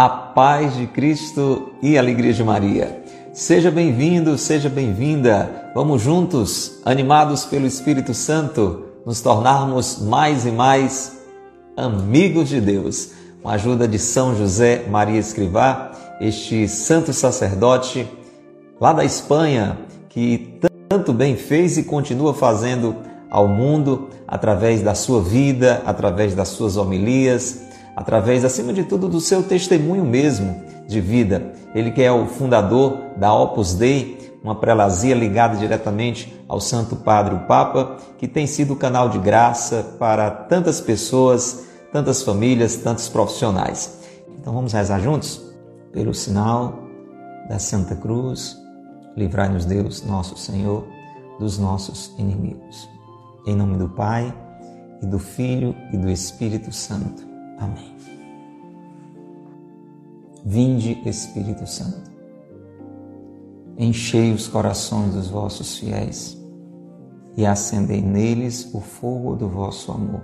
A paz de Cristo e a alegria de Maria. Seja bem-vindo, seja bem-vinda. Vamos juntos, animados pelo Espírito Santo, nos tornarmos mais e mais amigos de Deus. Com a ajuda de São José Maria Escrivá, este santo sacerdote lá da Espanha, que tanto bem fez e continua fazendo ao mundo através da sua vida, através das suas homilias, através, acima de tudo, do seu testemunho mesmo de vida. Ele que é o fundador da Opus Dei, uma prelazia ligada diretamente ao Santo Padre, o Papa, que tem sido canal de graça para tantas pessoas, tantas famílias, tantos profissionais. Então vamos rezar juntos? Pelo sinal da Santa Cruz, livrai-nos Deus, nosso Senhor, dos nossos inimigos. Em nome do Pai, e do Filho e do Espírito Santo. Amém. Vinde, Espírito Santo, enchei os corações dos vossos fiéis e acendei neles o fogo do vosso amor.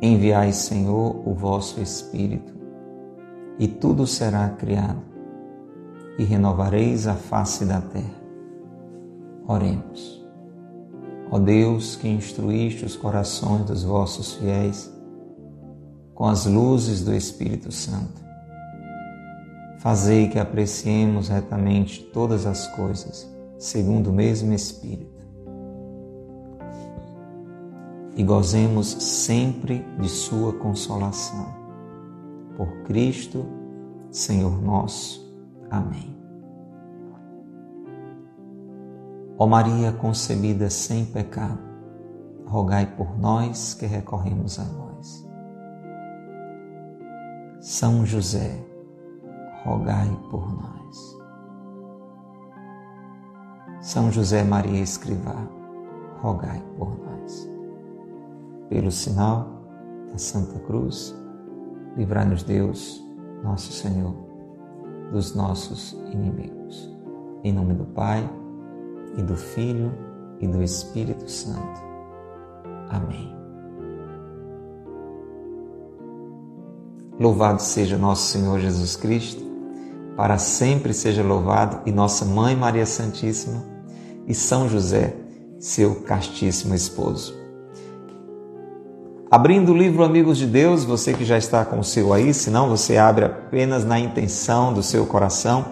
Enviai, Senhor, o vosso Espírito, e tudo será criado, e renovareis a face da terra. Oremos. Ó Deus, que instruíste os corações dos vossos fiéis com as luzes do Espírito Santo, fazei que apreciemos retamente todas as coisas, segundo o mesmo Espírito, e gozemos sempre de Sua consolação. Por Cristo, Senhor nosso. Amém. Ó Maria concebida sem pecado, rogai por nós que recorremos a vós. São José, rogai por nós. São José Maria Escrivá, rogai por nós. Pelo sinal da Santa Cruz, livrai-nos Deus, nosso Senhor, dos nossos inimigos. Em nome do Pai, e do Filho e do Espírito Santo. Amém. Louvado seja nosso Senhor Jesus Cristo, para sempre seja louvado, e nossa Mãe Maria Santíssima e São José, seu castíssimo esposo. Abrindo o livro Amigos de Deus, você que já está com o seu aí, se não, você abre apenas na intenção do seu coração.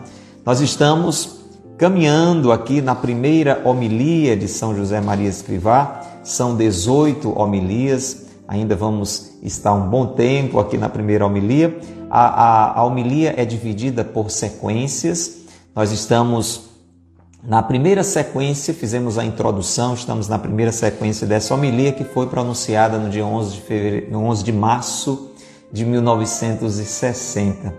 Nós estamos Caminhando aqui na primeira homilia de São José Maria Escrivá, são 18 homilias, ainda vamos estar um bom tempo aqui na primeira homilia. A, a, a homilia é dividida por sequências, nós estamos na primeira sequência, fizemos a introdução, estamos na primeira sequência dessa homilia que foi pronunciada no dia 11 de, fevereiro, 11 de março de 1960.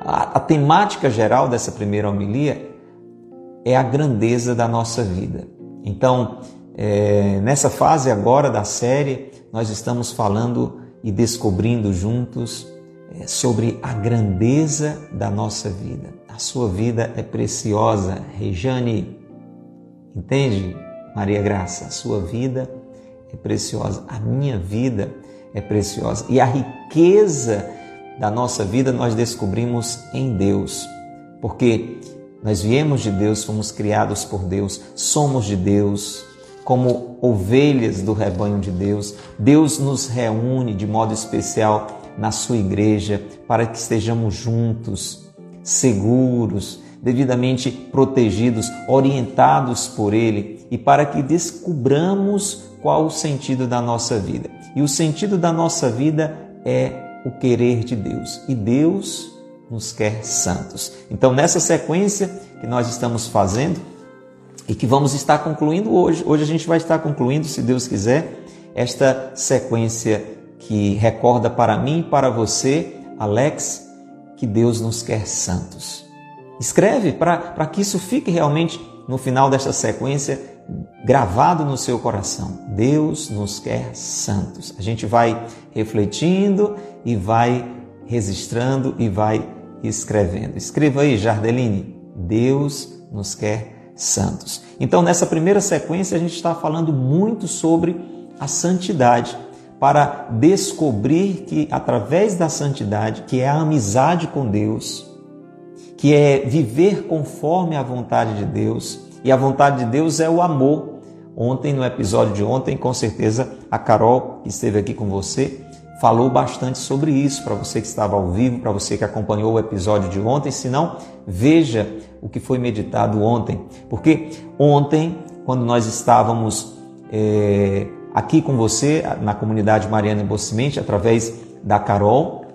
A, a temática geral dessa primeira homilia é a grandeza da nossa vida. Então, é, nessa fase agora da série, nós estamos falando e descobrindo juntos é, sobre a grandeza da nossa vida. A sua vida é preciosa, Rejane. Entende, Maria Graça? A sua vida é preciosa. A minha vida é preciosa. E a riqueza da nossa vida nós descobrimos em Deus. Porque nós viemos de Deus, fomos criados por Deus, somos de Deus, como ovelhas do rebanho de Deus. Deus nos reúne de modo especial na sua igreja para que estejamos juntos, seguros, devidamente protegidos, orientados por Ele e para que descubramos qual o sentido da nossa vida. E o sentido da nossa vida é o querer de Deus. E Deus nos quer santos. Então, nessa sequência que nós estamos fazendo e que vamos estar concluindo hoje, hoje a gente vai estar concluindo, se Deus quiser, esta sequência que recorda para mim e para você, Alex, que Deus nos quer santos. Escreve para que isso fique realmente no final desta sequência gravado no seu coração. Deus nos quer santos. A gente vai refletindo e vai registrando e vai escrevendo. Escreva aí, Jardeline, Deus nos quer santos. Então, nessa primeira sequência, a gente está falando muito sobre a santidade. para descobrir que através da santidade, que é a amizade com Deus, que é viver conforme a vontade de Deus, e a vontade de Deus é o amor. Ontem, no episódio de ontem, com certeza a Carol, que esteve aqui com você, falou bastante sobre isso para você que estava ao vivo, para você que acompanhou o episódio de ontem. Se não, veja o que foi meditado ontem, porque ontem, quando nós estávamos é, aqui com você na comunidade Mariana Bocimente, através da Carol,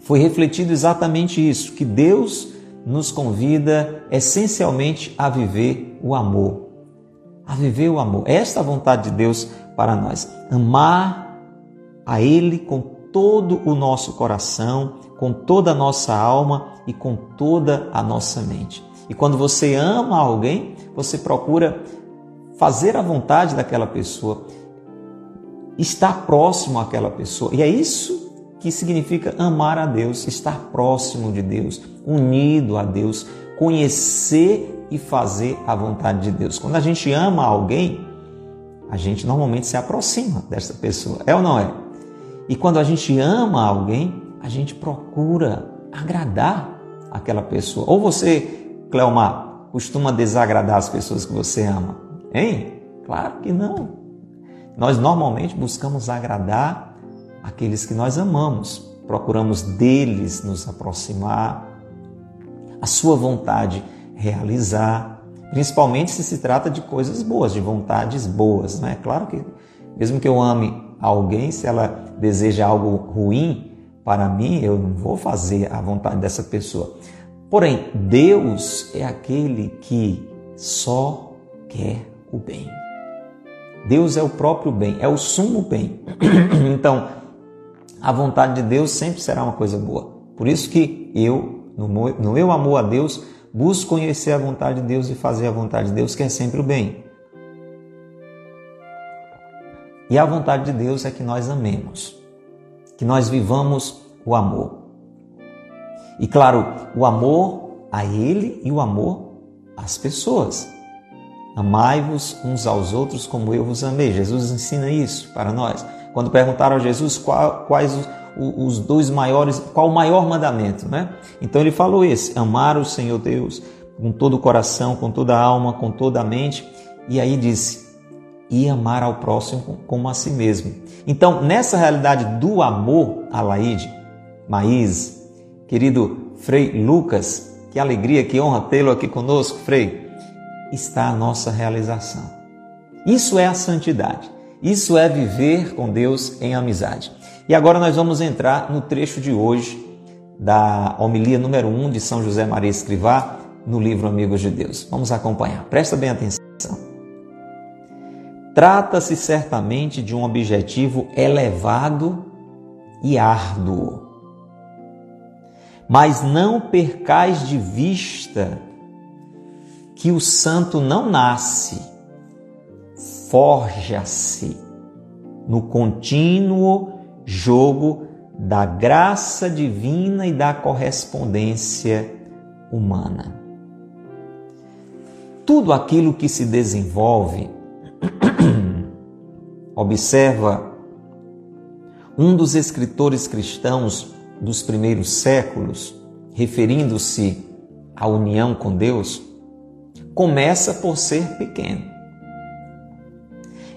foi refletido exatamente isso, que Deus nos convida essencialmente a viver o amor. A viver o amor. Esta é a vontade de Deus para nós. Amar a Ele com todo o nosso coração, com toda a nossa alma e com toda a nossa mente. E quando você ama alguém, você procura fazer a vontade daquela pessoa, estar próximo àquela pessoa. E é isso que significa amar a Deus, estar próximo de Deus, unido a Deus, conhecer e fazer a vontade de Deus. Quando a gente ama alguém, a gente normalmente se aproxima dessa pessoa. É ou não é? E quando a gente ama alguém, a gente procura agradar aquela pessoa. Ou você, Cleomar, costuma desagradar as pessoas que você ama? Hein? Claro que não. Nós normalmente buscamos agradar aqueles que nós amamos. Procuramos deles nos aproximar, a sua vontade realizar, principalmente se se trata de coisas boas, de vontades boas, né? Claro que mesmo que eu ame alguém, se ela deseja algo ruim para mim, eu não vou fazer a vontade dessa pessoa. Porém, Deus é aquele que só quer o bem. Deus é o próprio bem, é o sumo bem. Então, a vontade de Deus sempre será uma coisa boa. Por isso que eu, no meu, amor a Deus, busco conhecer a vontade de Deus e fazer a vontade de Deus, que é sempre o bem. E a vontade de Deus é que nós amemos, que nós vivamos o amor. E claro, o amor a Ele e o amor às pessoas. Amai-vos uns aos outros como eu vos amei. Jesus ensina isso para nós. Quando perguntaram a Jesus quais os, dois maiores, qual o maior mandamento, né? Então ele falou esse: amar o Senhor Deus com todo o coração, com toda a alma, com toda a mente. E aí disse: e amar ao próximo como a si mesmo. Então, nessa realidade do amor a Laide, Maís, querido Frei Lucas, que alegria, que honra tê-lo aqui conosco, Frei, está a nossa realização. Isso é a santidade. Isso é viver com Deus em amizade. E agora nós vamos entrar no trecho de hoje da homilia número 1 de São José Maria Escrivá no livro Amigos de Deus. Vamos acompanhar. Presta bem atenção. Trata-se certamente de um objetivo elevado e árduo. Mas não percais de vista que o santo não nasce, forja-se no contínuo jogo da graça divina e da correspondência humana. Tudo aquilo que se desenvolve Observa um dos escritores cristãos dos primeiros séculos, referindo-se à união com Deus, começa por ser pequeno.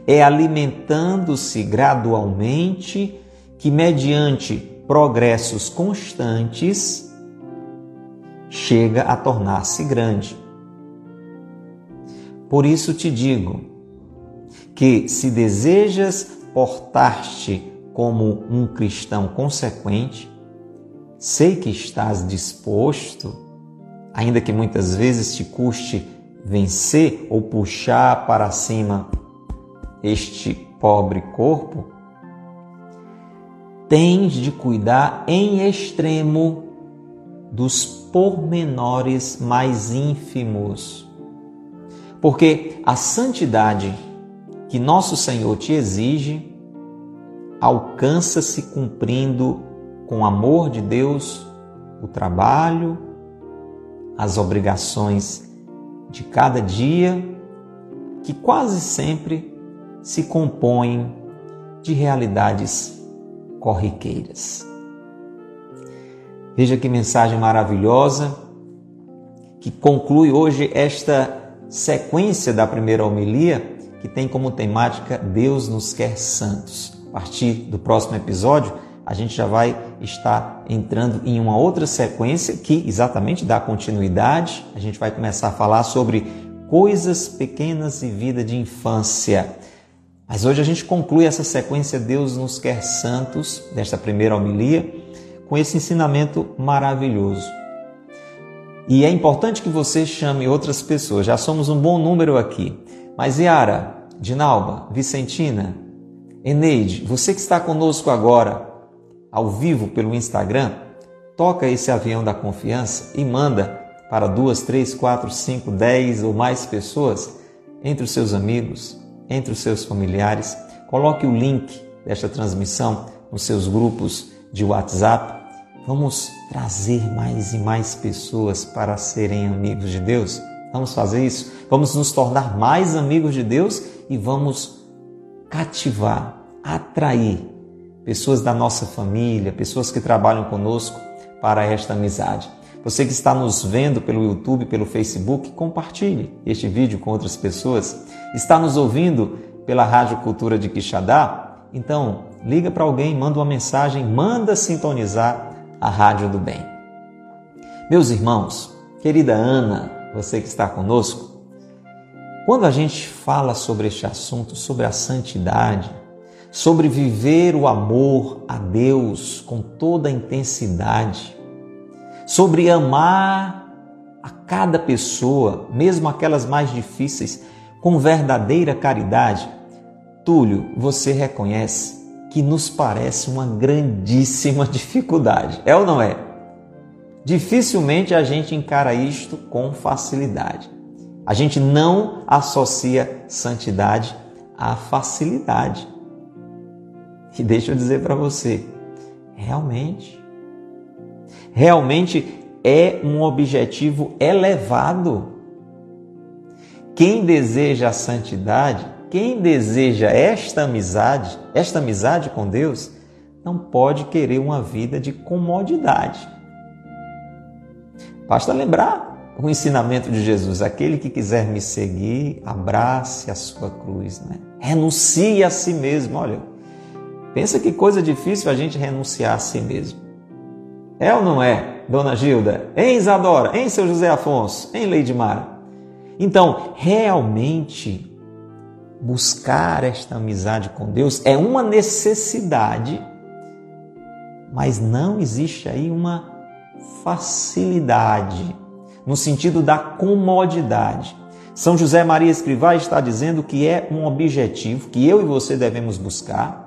É alimentando-se gradualmente que, mediante progressos constantes, chega a tornar-se grande. Por isso te digo, que se desejas portar-te como um cristão consequente, sei que estás disposto, ainda que muitas vezes te custe vencer ou puxar para cima este pobre corpo, tens de cuidar em extremo dos pormenores mais ínfimos. Porque a santidade que nosso Senhor te exige alcança-se cumprindo com amor de Deus o trabalho, as obrigações de cada dia, que quase sempre se compõem de realidades corriqueiras. Veja que mensagem maravilhosa que conclui hoje esta sequência da primeira homilia, que tem como temática Deus nos quer santos. A partir do próximo episódio, a gente já vai estar entrando em uma outra sequência que exatamente dá continuidade. A gente vai começar a falar sobre coisas pequenas e vida de infância. Mas hoje a gente conclui essa sequência Deus nos quer santos, desta primeira homilia, com esse ensinamento maravilhoso. E é importante que você chame outras pessoas, já somos um bom número aqui. Mas Yara, Dinalba, Vicentina, Eneide, você que está conosco agora, ao vivo pelo Instagram, toca esse avião da confiança e manda para duas, três, quatro, cinco, dez ou mais pessoas entre os seus amigos, entre os seus familiares. Coloque o link desta transmissão nos seus grupos de WhatsApp. Vamos trazer mais e mais pessoas para serem amigos de Deus. Vamos fazer isso? Vamos nos tornar mais amigos de Deus e vamos cativar, atrair pessoas da nossa família, pessoas que trabalham conosco para esta amizade. Você que está nos vendo pelo YouTube, pelo Facebook, compartilhe este vídeo com outras pessoas. Está nos ouvindo pela Rádio Cultura de Quixadá? Então, liga para alguém, manda uma mensagem, manda sintonizar a Rádio do Bem. Meus irmãos, querida Ana, você que está conosco, quando a gente fala sobre este assunto, sobre a santidade, sobre viver o amor a Deus com toda a intensidade, sobre amar a cada pessoa, mesmo aquelas mais difíceis, com verdadeira caridade, Túlio, você reconhece que nos parece uma grandíssima dificuldade, é ou não é? Dificilmente a gente encara isto com facilidade. A gente não associa santidade à facilidade. E deixa eu dizer para você, realmente, realmente é um objetivo elevado. Quem deseja a santidade, quem deseja esta amizade, esta amizade com Deus, não pode querer uma vida de comodidade. Basta lembrar o ensinamento de Jesus: aquele que quiser me seguir, abrace a sua cruz, né? renuncie a si mesmo. Olha, Pensa que coisa difícil a gente renunciar a si mesmo. É ou não é, Dona Gilda? Em Isadora? Em seu José Afonso? Em Leide Mara? Então, realmente, buscar esta amizade com Deus é uma necessidade, mas não existe aí uma facilidade, no sentido da comodidade. São José Maria Escrivá está dizendo que é um objetivo que eu e você devemos buscar,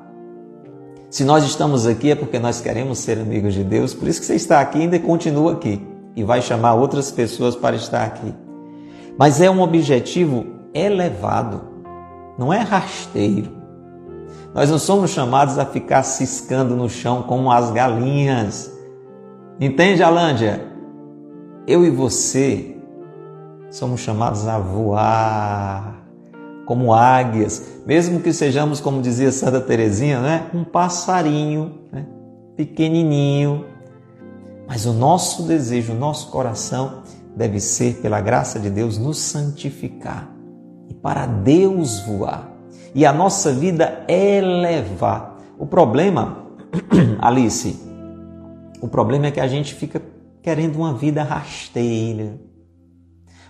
se nós estamos aqui é porque nós queremos ser amigos de Deus, por isso que você está aqui e ainda continua aqui e vai chamar outras pessoas para estar aqui. Mas é um objetivo elevado, não é rasteiro. Nós não somos chamados a ficar ciscando no chão como as galinhas. Entende, Alândia? Eu e você somos chamados a voar como águias, mesmo que sejamos, como dizia Santa Teresinha, né? um passarinho né? pequenininho. Mas o nosso desejo, o nosso coração deve ser, pela graça de Deus, nos santificar e para Deus voar. E a nossa vida elevar. O problema, Alice, o problema é que a gente fica querendo uma vida rasteira,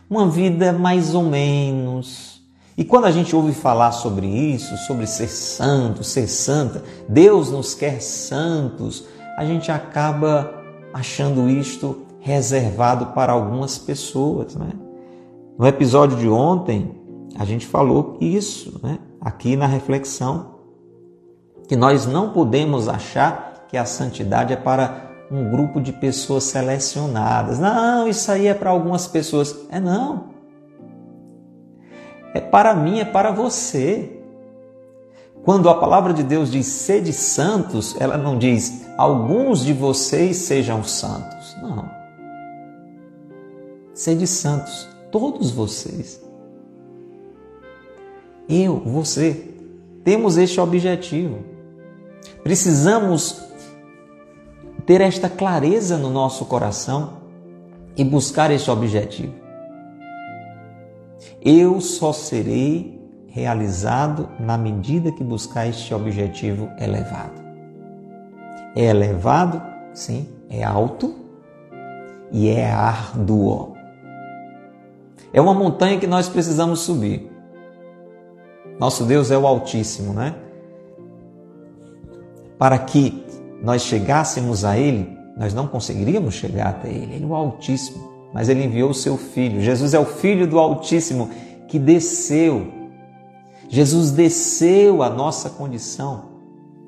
uma vida mais ou menos, e quando a gente ouve falar sobre isso, sobre ser santo, ser santa, Deus nos quer santos, a gente acaba achando isto reservado para algumas pessoas. Né? No episódio de ontem, a gente falou isso, né? aqui na reflexão, que nós não podemos achar que a santidade é para um grupo de pessoas selecionadas. Não, isso aí é para algumas pessoas. É não é para mim, é para você. Quando a palavra de Deus diz sede santos, ela não diz alguns de vocês sejam santos. Não. Sede santos, todos vocês. Eu, você, temos este objetivo. Precisamos ter esta clareza no nosso coração e buscar este objetivo. Eu só serei realizado na medida que buscar este objetivo elevado. É elevado, sim, é alto e é árduo. É uma montanha que nós precisamos subir. Nosso Deus é o Altíssimo, né? Para que nós chegássemos a Ele, nós não conseguiríamos chegar até Ele. Ele é o Altíssimo, mas Ele enviou o seu Filho. Jesus é o Filho do Altíssimo que desceu. Jesus desceu a nossa condição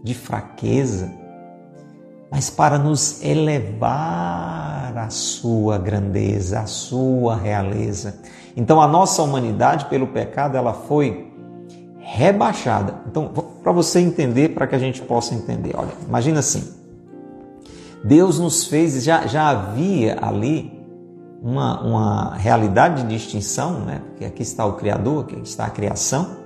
de fraqueza, mas para nos elevar à sua grandeza, à sua realeza. Então a nossa humanidade pelo pecado ela foi rebaixada. Então, para você entender, para que a gente possa entender, olha, imagina assim: Deus nos fez, já, já havia ali uma, uma realidade de distinção, né? Porque aqui está o Criador, aqui está a criação.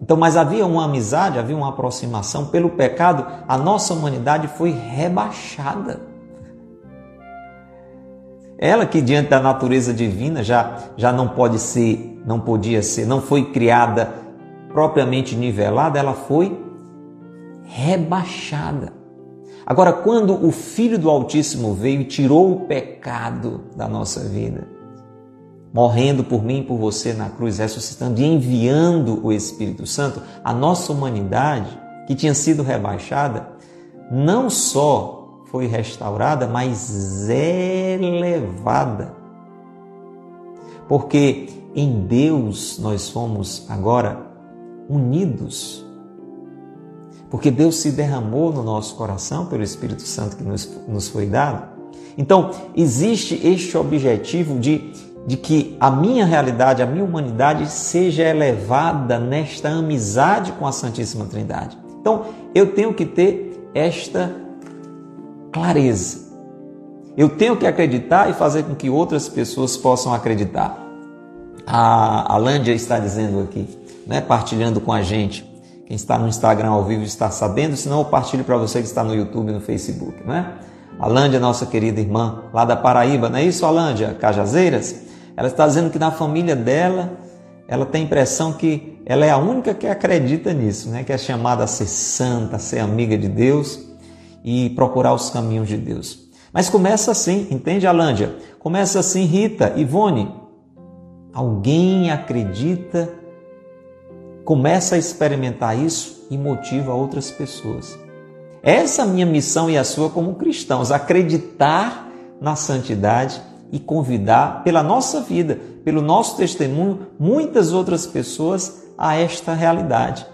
Então, mas havia uma amizade, havia uma aproximação. Pelo pecado, a nossa humanidade foi rebaixada. Ela que diante da natureza divina já, já não pode ser, não podia ser, não foi criada propriamente nivelada, ela foi rebaixada. Agora, quando o Filho do Altíssimo veio e tirou o pecado da nossa vida, morrendo por mim e por você na cruz, ressuscitando e enviando o Espírito Santo, a nossa humanidade, que tinha sido rebaixada, não só foi restaurada, mas elevada. Porque em Deus nós somos agora unidos. Porque Deus se derramou no nosso coração pelo Espírito Santo que nos, nos foi dado. Então, existe este objetivo de, de que a minha realidade, a minha humanidade seja elevada nesta amizade com a Santíssima Trindade. Então, eu tenho que ter esta clareza. Eu tenho que acreditar e fazer com que outras pessoas possam acreditar. A Alândia está dizendo aqui: né, partilhando com a gente. Quem está no Instagram ao vivo está sabendo, senão eu partilho para você que está no YouTube e no Facebook. Né? Alândia, nossa querida irmã lá da Paraíba, não é isso, Alândia? Cajazeiras? Ela está dizendo que na família dela, ela tem a impressão que ela é a única que acredita nisso, né? que é chamada a ser santa, a ser amiga de Deus e procurar os caminhos de Deus. Mas começa assim, entende, Alândia? Começa assim, Rita, Ivone. Alguém acredita começa a experimentar isso e motiva outras pessoas. Essa é a minha missão e a sua como cristãos, acreditar na santidade e convidar pela nossa vida, pelo nosso testemunho, muitas outras pessoas a esta realidade.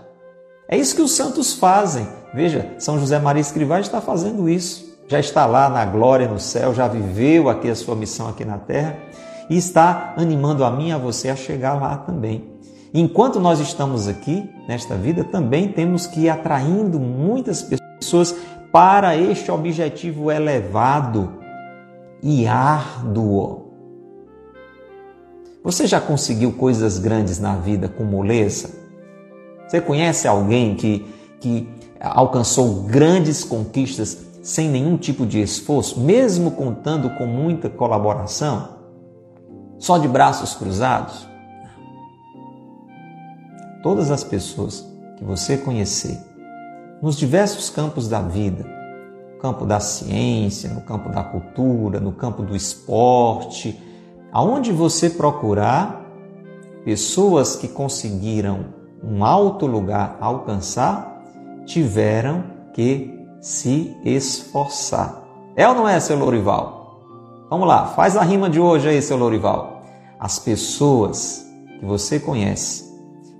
É isso que os santos fazem. Veja, São José Maria Escrivá está fazendo isso. Já está lá na glória no céu, já viveu aqui a sua missão aqui na terra e está animando a mim e a você a chegar lá também. Enquanto nós estamos aqui nesta vida, também temos que ir atraindo muitas pessoas para este objetivo elevado e árduo. Você já conseguiu coisas grandes na vida com moleza? Você conhece alguém que, que alcançou grandes conquistas sem nenhum tipo de esforço, mesmo contando com muita colaboração? Só de braços cruzados? Todas as pessoas que você conhecer nos diversos campos da vida, no campo da ciência, no campo da cultura, no campo do esporte, aonde você procurar pessoas que conseguiram um alto lugar alcançar, tiveram que se esforçar. É ou não é, seu Lorival? Vamos lá, faz a rima de hoje aí, seu Lorival. As pessoas que você conhece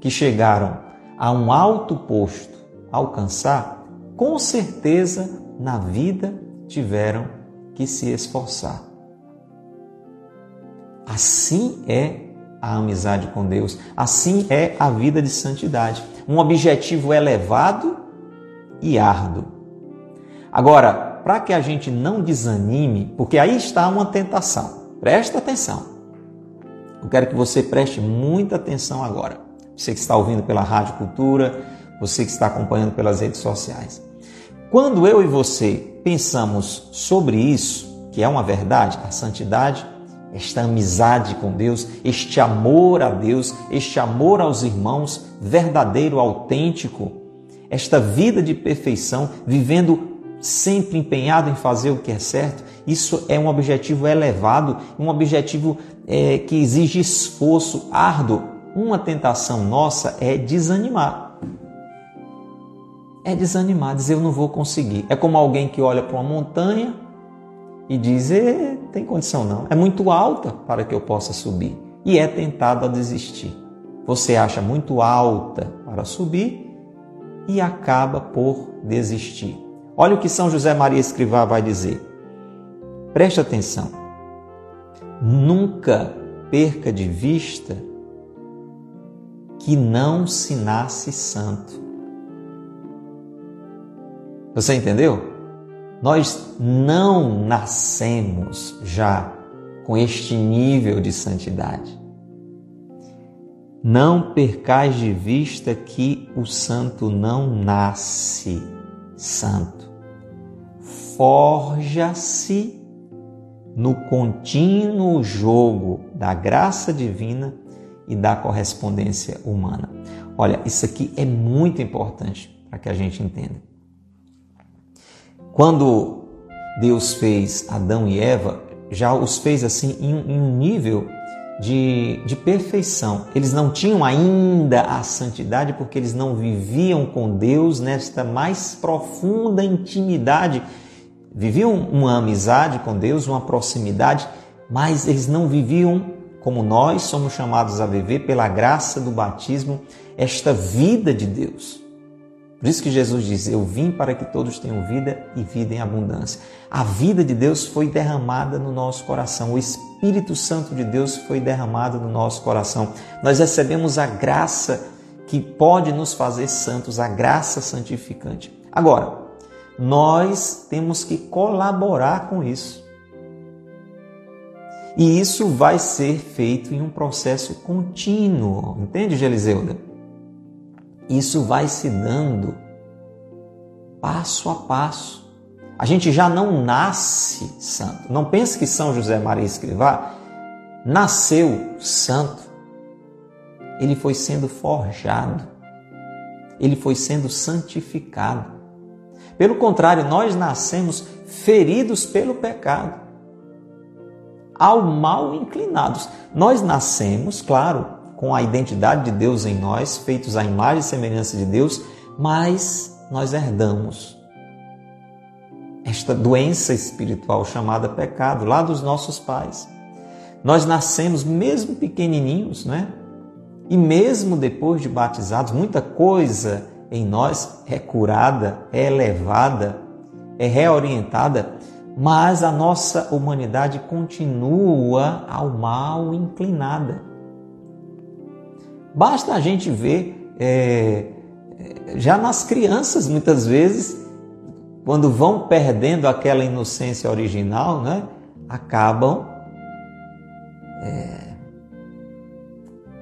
que chegaram a um alto posto alcançar, com certeza na vida tiveram que se esforçar. Assim é a amizade com Deus, assim é a vida de santidade, um objetivo elevado e árduo. Agora, para que a gente não desanime, porque aí está uma tentação, presta atenção. Eu quero que você preste muita atenção agora você que está ouvindo pela Rádio Cultura, você que está acompanhando pelas redes sociais. Quando eu e você pensamos sobre isso, que é uma verdade, a santidade, esta amizade com Deus, este amor a Deus, este amor aos irmãos, verdadeiro, autêntico, esta vida de perfeição, vivendo sempre empenhado em fazer o que é certo, isso é um objetivo elevado, um objetivo é, que exige esforço árduo. Uma tentação nossa é desanimar. É desanimar, dizer eu não vou conseguir. É como alguém que olha para uma montanha e diz: tem condição não, é muito alta para que eu possa subir. E é tentado a desistir. Você acha muito alta para subir e acaba por desistir. Olha o que São José Maria Escrivá vai dizer. Preste atenção. Nunca perca de vista que não se nasce santo. Você entendeu? Nós não nascemos já com este nível de santidade. Não percais de vista que o santo não nasce santo. Forja-se no contínuo jogo da graça divina e da correspondência humana. Olha, isso aqui é muito importante para que a gente entenda. Quando Deus fez Adão e Eva, já os fez assim em, um nível de, de perfeição. Eles não tinham ainda a santidade porque eles não viviam com Deus nesta mais profunda intimidade. Viviam uma amizade com Deus, uma proximidade, mas eles não viviam como nós somos chamados a viver pela graça do batismo, esta vida de Deus. Por isso que Jesus diz: Eu vim para que todos tenham vida e vida em abundância. A vida de Deus foi derramada no nosso coração, o Espírito Santo de Deus foi derramado no nosso coração. Nós recebemos a graça que pode nos fazer santos, a graça santificante. Agora, nós temos que colaborar com isso. E isso vai ser feito em um processo contínuo, entende, Geliseuda? Isso vai se dando passo a passo. A gente já não nasce santo. Não pense que São José Maria Escrivá nasceu santo. Ele foi sendo forjado. Ele foi sendo santificado. Pelo contrário, nós nascemos feridos pelo pecado, ao mal inclinados. Nós nascemos, claro, com a identidade de Deus em nós, feitos à imagem e semelhança de Deus, mas nós herdamos esta doença espiritual chamada pecado lá dos nossos pais. Nós nascemos mesmo pequenininhos, né? E mesmo depois de batizados, muita coisa em nós é curada, é elevada, é reorientada, mas a nossa humanidade continua ao mal inclinada. Basta a gente ver, é, já nas crianças, muitas vezes, quando vão perdendo aquela inocência original, né, acabam é,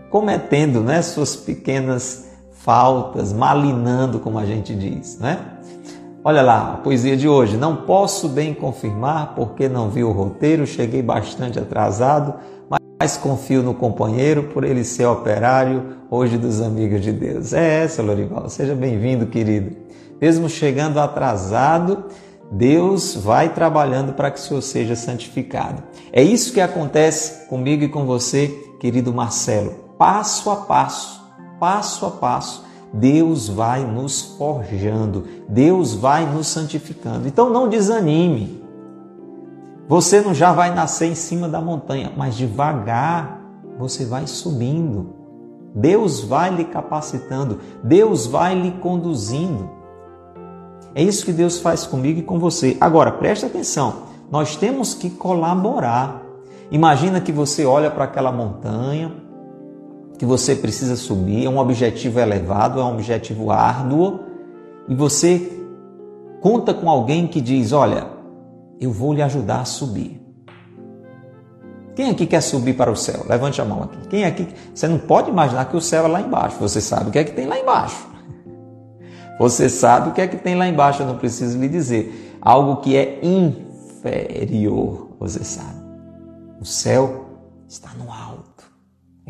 cometendo né, suas pequenas faltas, malinando, como a gente diz. Né? Olha lá, a poesia de hoje. Não posso bem confirmar porque não vi o roteiro, cheguei bastante atrasado mas confio no companheiro por ele ser operário hoje dos amigos de Deus. É essa, Lorival. Seja bem-vindo, querido. Mesmo chegando atrasado, Deus vai trabalhando para que o Senhor seja santificado. É isso que acontece comigo e com você, querido Marcelo. Passo a passo, passo a passo, Deus vai nos forjando, Deus vai nos santificando. Então não desanime. Você não já vai nascer em cima da montanha, mas devagar você vai subindo. Deus vai lhe capacitando, Deus vai lhe conduzindo. É isso que Deus faz comigo e com você. Agora, preste atenção, nós temos que colaborar. Imagina que você olha para aquela montanha, que você precisa subir, é um objetivo elevado, é um objetivo árduo, e você conta com alguém que diz: Olha, eu vou lhe ajudar a subir. Quem aqui quer subir para o céu? Levante a mão aqui. Quem aqui? Você não pode imaginar que o céu é lá embaixo. Você sabe o que é que tem lá embaixo. Você sabe o que é que tem lá embaixo, eu não preciso lhe dizer. Algo que é inferior, você sabe. O céu está no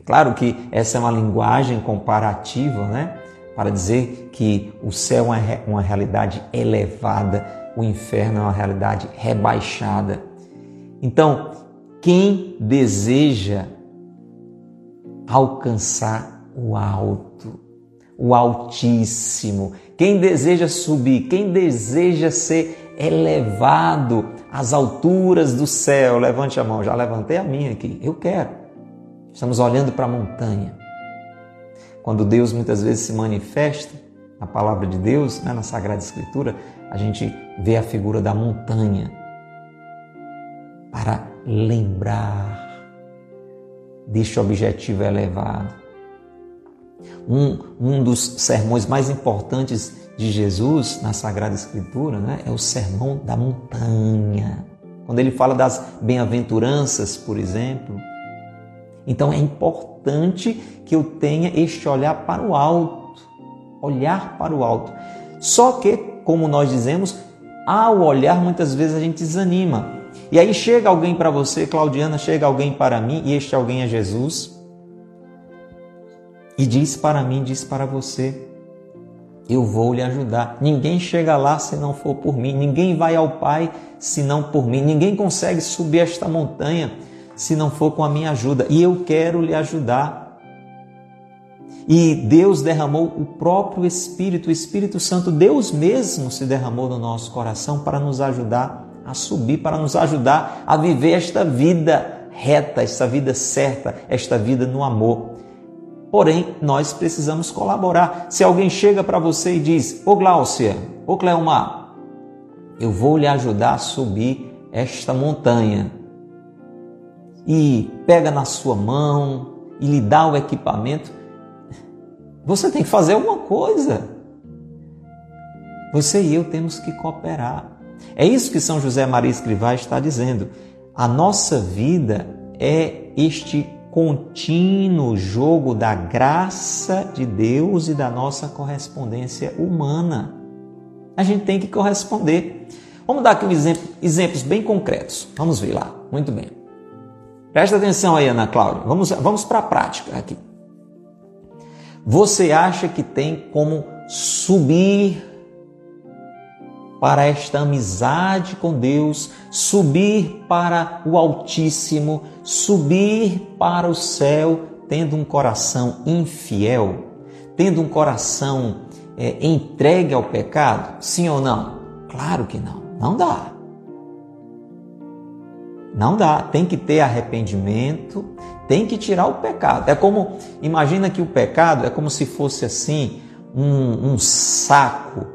claro que essa é uma linguagem comparativa, né? Para dizer que o céu é uma realidade elevada, o inferno é uma realidade rebaixada. Então, quem deseja alcançar o alto, o Altíssimo, quem deseja subir, quem deseja ser elevado às alturas do céu, levante a mão. Já levantei a minha aqui. Eu quero. Estamos olhando para a montanha. Quando Deus muitas vezes se manifesta na palavra de Deus, né, na Sagrada Escritura, a gente vê a figura da montanha para lembrar deste objetivo elevado. Um, um dos sermões mais importantes de Jesus na Sagrada Escritura né, é o sermão da montanha. Quando ele fala das bem-aventuranças, por exemplo. Então é importante que eu tenha este olhar para o alto. Olhar para o alto. Só que, como nós dizemos, ao olhar muitas vezes a gente desanima. E aí chega alguém para você, Claudiana, chega alguém para mim, e este alguém é Jesus. E diz para mim, diz para você: eu vou lhe ajudar. Ninguém chega lá se não for por mim, ninguém vai ao Pai se não por mim, ninguém consegue subir esta montanha se não for com a minha ajuda, e eu quero lhe ajudar. E Deus derramou o próprio Espírito, o Espírito Santo, Deus mesmo se derramou no nosso coração para nos ajudar a subir, para nos ajudar a viver esta vida reta, esta vida certa, esta vida no amor. Porém, nós precisamos colaborar. Se alguém chega para você e diz: Ô Gláucia, ô Cleomar, eu vou lhe ajudar a subir esta montanha. E pega na sua mão e lhe dá o equipamento. Você tem que fazer alguma coisa. Você e eu temos que cooperar. É isso que São José Maria Escrivá está dizendo. A nossa vida é este contínuo jogo da graça de Deus e da nossa correspondência humana. A gente tem que corresponder. Vamos dar aqui um exemplo, exemplos bem concretos. Vamos ver lá. Muito bem. Presta atenção aí, Ana Cláudia. Vamos, vamos para a prática aqui. Você acha que tem como subir para esta amizade com Deus, subir para o Altíssimo, subir para o céu, tendo um coração infiel, tendo um coração é, entregue ao pecado? Sim ou não? Claro que não. Não dá. Não dá. Tem que ter arrependimento, tem que tirar o pecado. É como, imagina que o pecado é como se fosse assim, um, um saco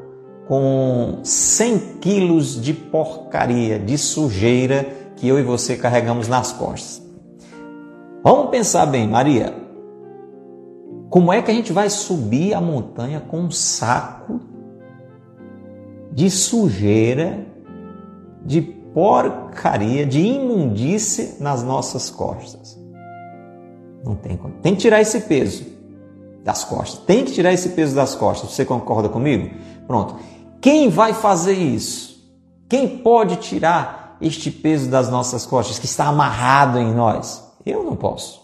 com 100 quilos de porcaria, de sujeira que eu e você carregamos nas costas. Vamos pensar bem, Maria. Como é que a gente vai subir a montanha com um saco de sujeira, de porcaria, de imundície nas nossas costas? Não tem como. Tem que tirar esse peso das costas. Tem que tirar esse peso das costas. Você concorda comigo? Pronto. Quem vai fazer isso? Quem pode tirar este peso das nossas costas que está amarrado em nós? Eu não posso.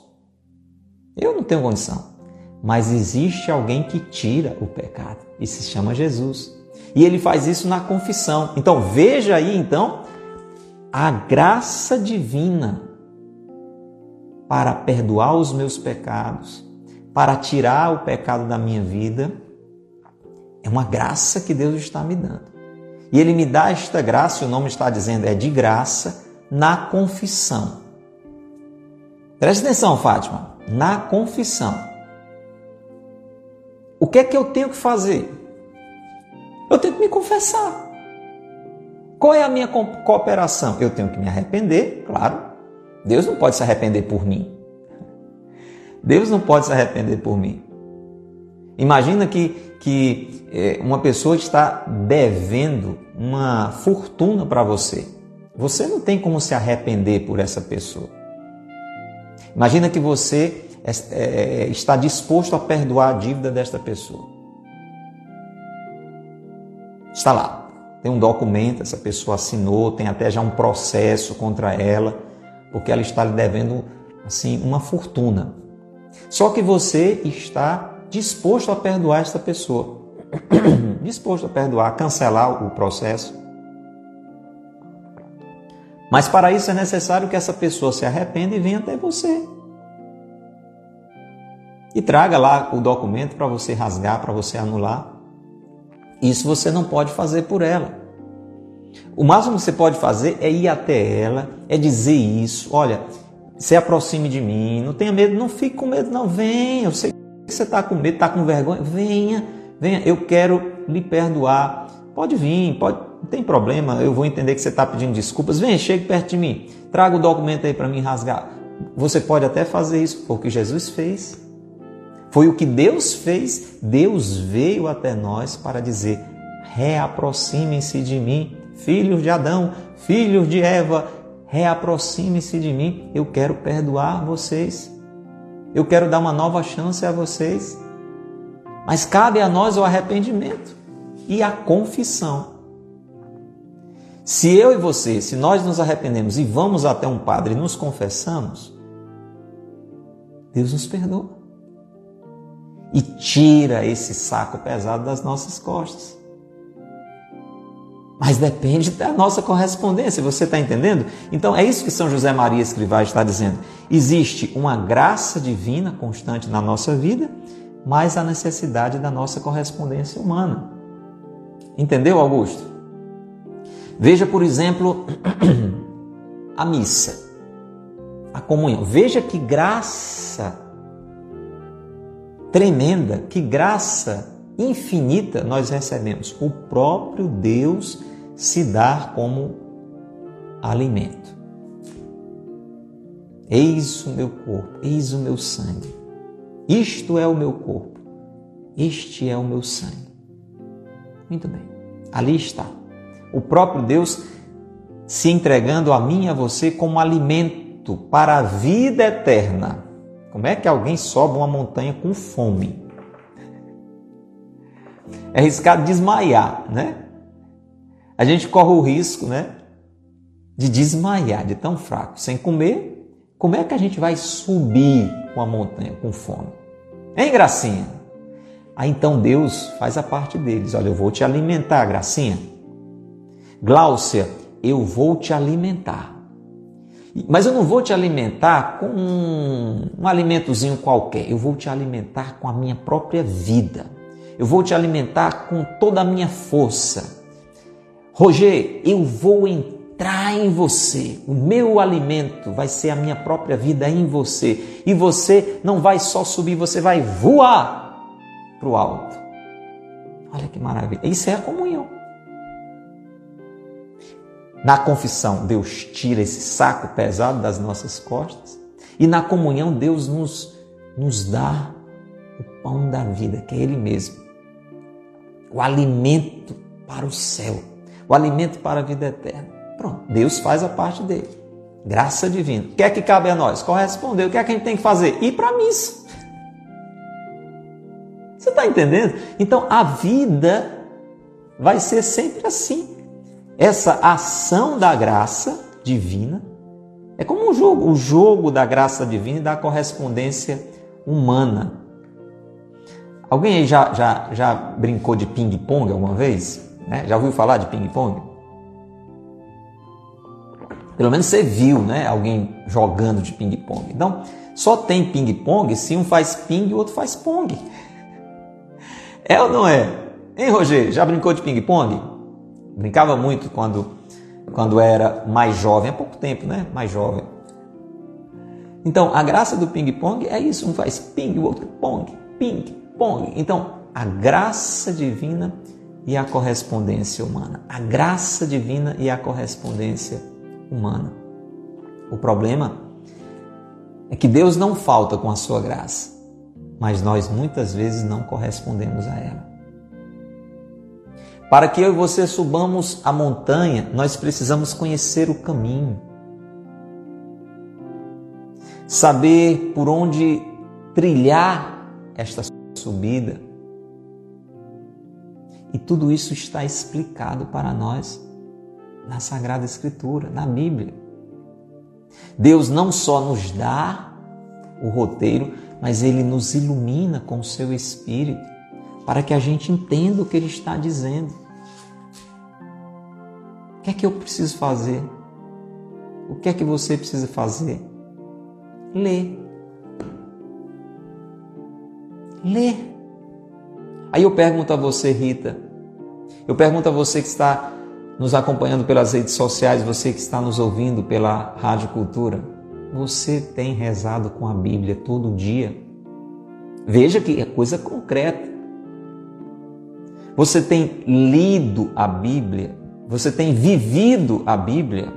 Eu não tenho condição. Mas existe alguém que tira o pecado e se chama Jesus. E ele faz isso na confissão. Então veja aí então a graça divina para perdoar os meus pecados, para tirar o pecado da minha vida é uma graça que Deus está me dando. E Ele me dá esta graça, o nome está dizendo, é de graça, na confissão. Preste atenção, Fátima, na confissão. O que é que eu tenho que fazer? Eu tenho que me confessar. Qual é a minha cooperação? Eu tenho que me arrepender, claro. Deus não pode se arrepender por mim. Deus não pode se arrepender por mim. Imagina que que é, uma pessoa está devendo uma fortuna para você. Você não tem como se arrepender por essa pessoa. Imagina que você é, é, está disposto a perdoar a dívida desta pessoa. Está lá. Tem um documento, essa pessoa assinou, tem até já um processo contra ela, porque ela está lhe devendo assim uma fortuna. Só que você está disposto a perdoar essa pessoa. disposto a perdoar, cancelar o processo. Mas para isso é necessário que essa pessoa se arrependa e venha até você. E traga lá o documento para você rasgar, para você anular. Isso você não pode fazer por ela. O máximo que você pode fazer é ir até ela, é dizer isso. Olha, se aproxime de mim, não tenha medo, não fique com medo, não. Venha, eu sei que você está com medo, está com vergonha. Venha, venha, eu quero lhe perdoar. Pode vir, pode, não tem problema, eu vou entender que você está pedindo desculpas. Venha, chegue perto de mim, traga o documento aí para mim rasgar. Você pode até fazer isso, porque Jesus fez. Foi o que Deus fez. Deus veio até nós para dizer: reaproximem-se de mim, filhos de Adão, filhos de Eva, reaproximem-se de mim. Eu quero perdoar vocês. Eu quero dar uma nova chance a vocês. Mas cabe a nós o arrependimento e a confissão. Se eu e você, se nós nos arrependemos e vamos até um padre e nos confessamos, Deus nos perdoa e tira esse saco pesado das nossas costas. Mas depende da nossa correspondência, você está entendendo? Então é isso que São José Maria Escrivá está dizendo. Existe uma graça divina constante na nossa vida, mas a necessidade da nossa correspondência humana. Entendeu, Augusto? Veja, por exemplo, a missa, a comunhão. Veja que graça tremenda, que graça infinita nós recebemos. O próprio Deus se dar como alimento. Eis o meu corpo, eis o meu sangue. Isto é o meu corpo, este é o meu sangue. Muito bem, ali está. O próprio Deus se entregando a mim e a você como alimento para a vida eterna. Como é que alguém sobe uma montanha com fome? É arriscado desmaiar, né? A gente corre o risco, né? De desmaiar, de tão fraco, sem comer. Como é que a gente vai subir uma montanha com fome? Hein, Gracinha? Aí então Deus faz a parte deles. Olha, eu vou te alimentar, Gracinha. Gláucia, eu vou te alimentar. Mas eu não vou te alimentar com um, um alimentozinho qualquer. Eu vou te alimentar com a minha própria vida. Eu vou te alimentar com toda a minha força. Roger, eu vou entrar em você. O meu alimento vai ser a minha própria vida em você. E você não vai só subir, você vai voar para o alto. Olha que maravilha. Isso é a comunhão. Na confissão, Deus tira esse saco pesado das nossas costas. E na comunhão, Deus nos, nos dá o pão da vida, que é Ele mesmo. O alimento para o céu. O alimento para a vida eterna. Pronto, Deus faz a parte dele. Graça divina. O que é que cabe a nós? Corresponder. O que é que a gente tem que fazer? Ir para a missa. Você está entendendo? Então a vida vai ser sempre assim essa ação da graça divina é como um jogo, o jogo da graça divina e da correspondência humana. Alguém aí já, já, já brincou de ping-pong alguma vez? Né? Já ouviu falar de ping-pong? Pelo menos você viu né? alguém jogando de ping-pong. Então, só tem ping-pong se um faz ping e o outro faz pong. É ou não é? Hein, Roger? Já brincou de ping-pong? Brincava muito quando, quando era mais jovem, há pouco tempo, né? Mais jovem. Então, a graça do ping-pong é isso: um faz ping, o outro pong, ping, pong. Então, a graça divina e a correspondência humana. A graça divina e a correspondência humana. O problema é que Deus não falta com a sua graça, mas nós muitas vezes não correspondemos a ela. Para que eu e você subamos a montanha, nós precisamos conhecer o caminho, saber por onde trilhar esta subida. E tudo isso está explicado para nós na Sagrada Escritura, na Bíblia. Deus não só nos dá o roteiro, mas ele nos ilumina com o seu espírito para que a gente entenda o que ele está dizendo. O que é que eu preciso fazer? O que é que você precisa fazer? Ler. Ler. Aí eu pergunto a você, Rita, eu pergunto a você que está nos acompanhando pelas redes sociais, você que está nos ouvindo pela Rádio Cultura, você tem rezado com a Bíblia todo dia? Veja que é coisa concreta. Você tem lido a Bíblia? Você tem vivido a Bíblia?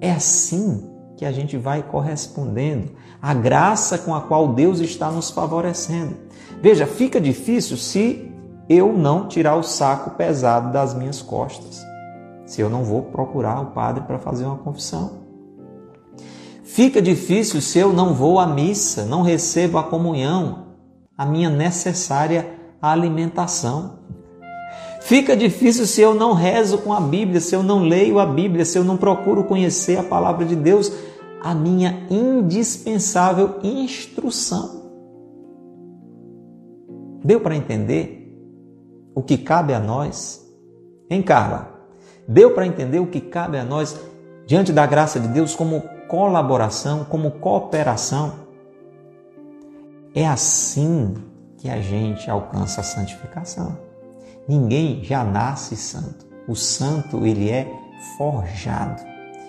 É assim que a gente vai correspondendo à graça com a qual Deus está nos favorecendo. Veja, fica difícil se eu não tirar o saco pesado das minhas costas, se eu não vou procurar o padre para fazer uma confissão. Fica difícil se eu não vou à missa, não recebo a comunhão, a minha necessária alimentação. Fica difícil se eu não rezo com a Bíblia, se eu não leio a Bíblia, se eu não procuro conhecer a palavra de Deus, a minha indispensável instrução. Deu para entender o que cabe a nós? Hein, Carla? Deu para entender o que cabe a nós diante da graça de Deus como colaboração, como cooperação? É assim que a gente alcança a santificação. Ninguém já nasce santo. O santo, ele é forjado,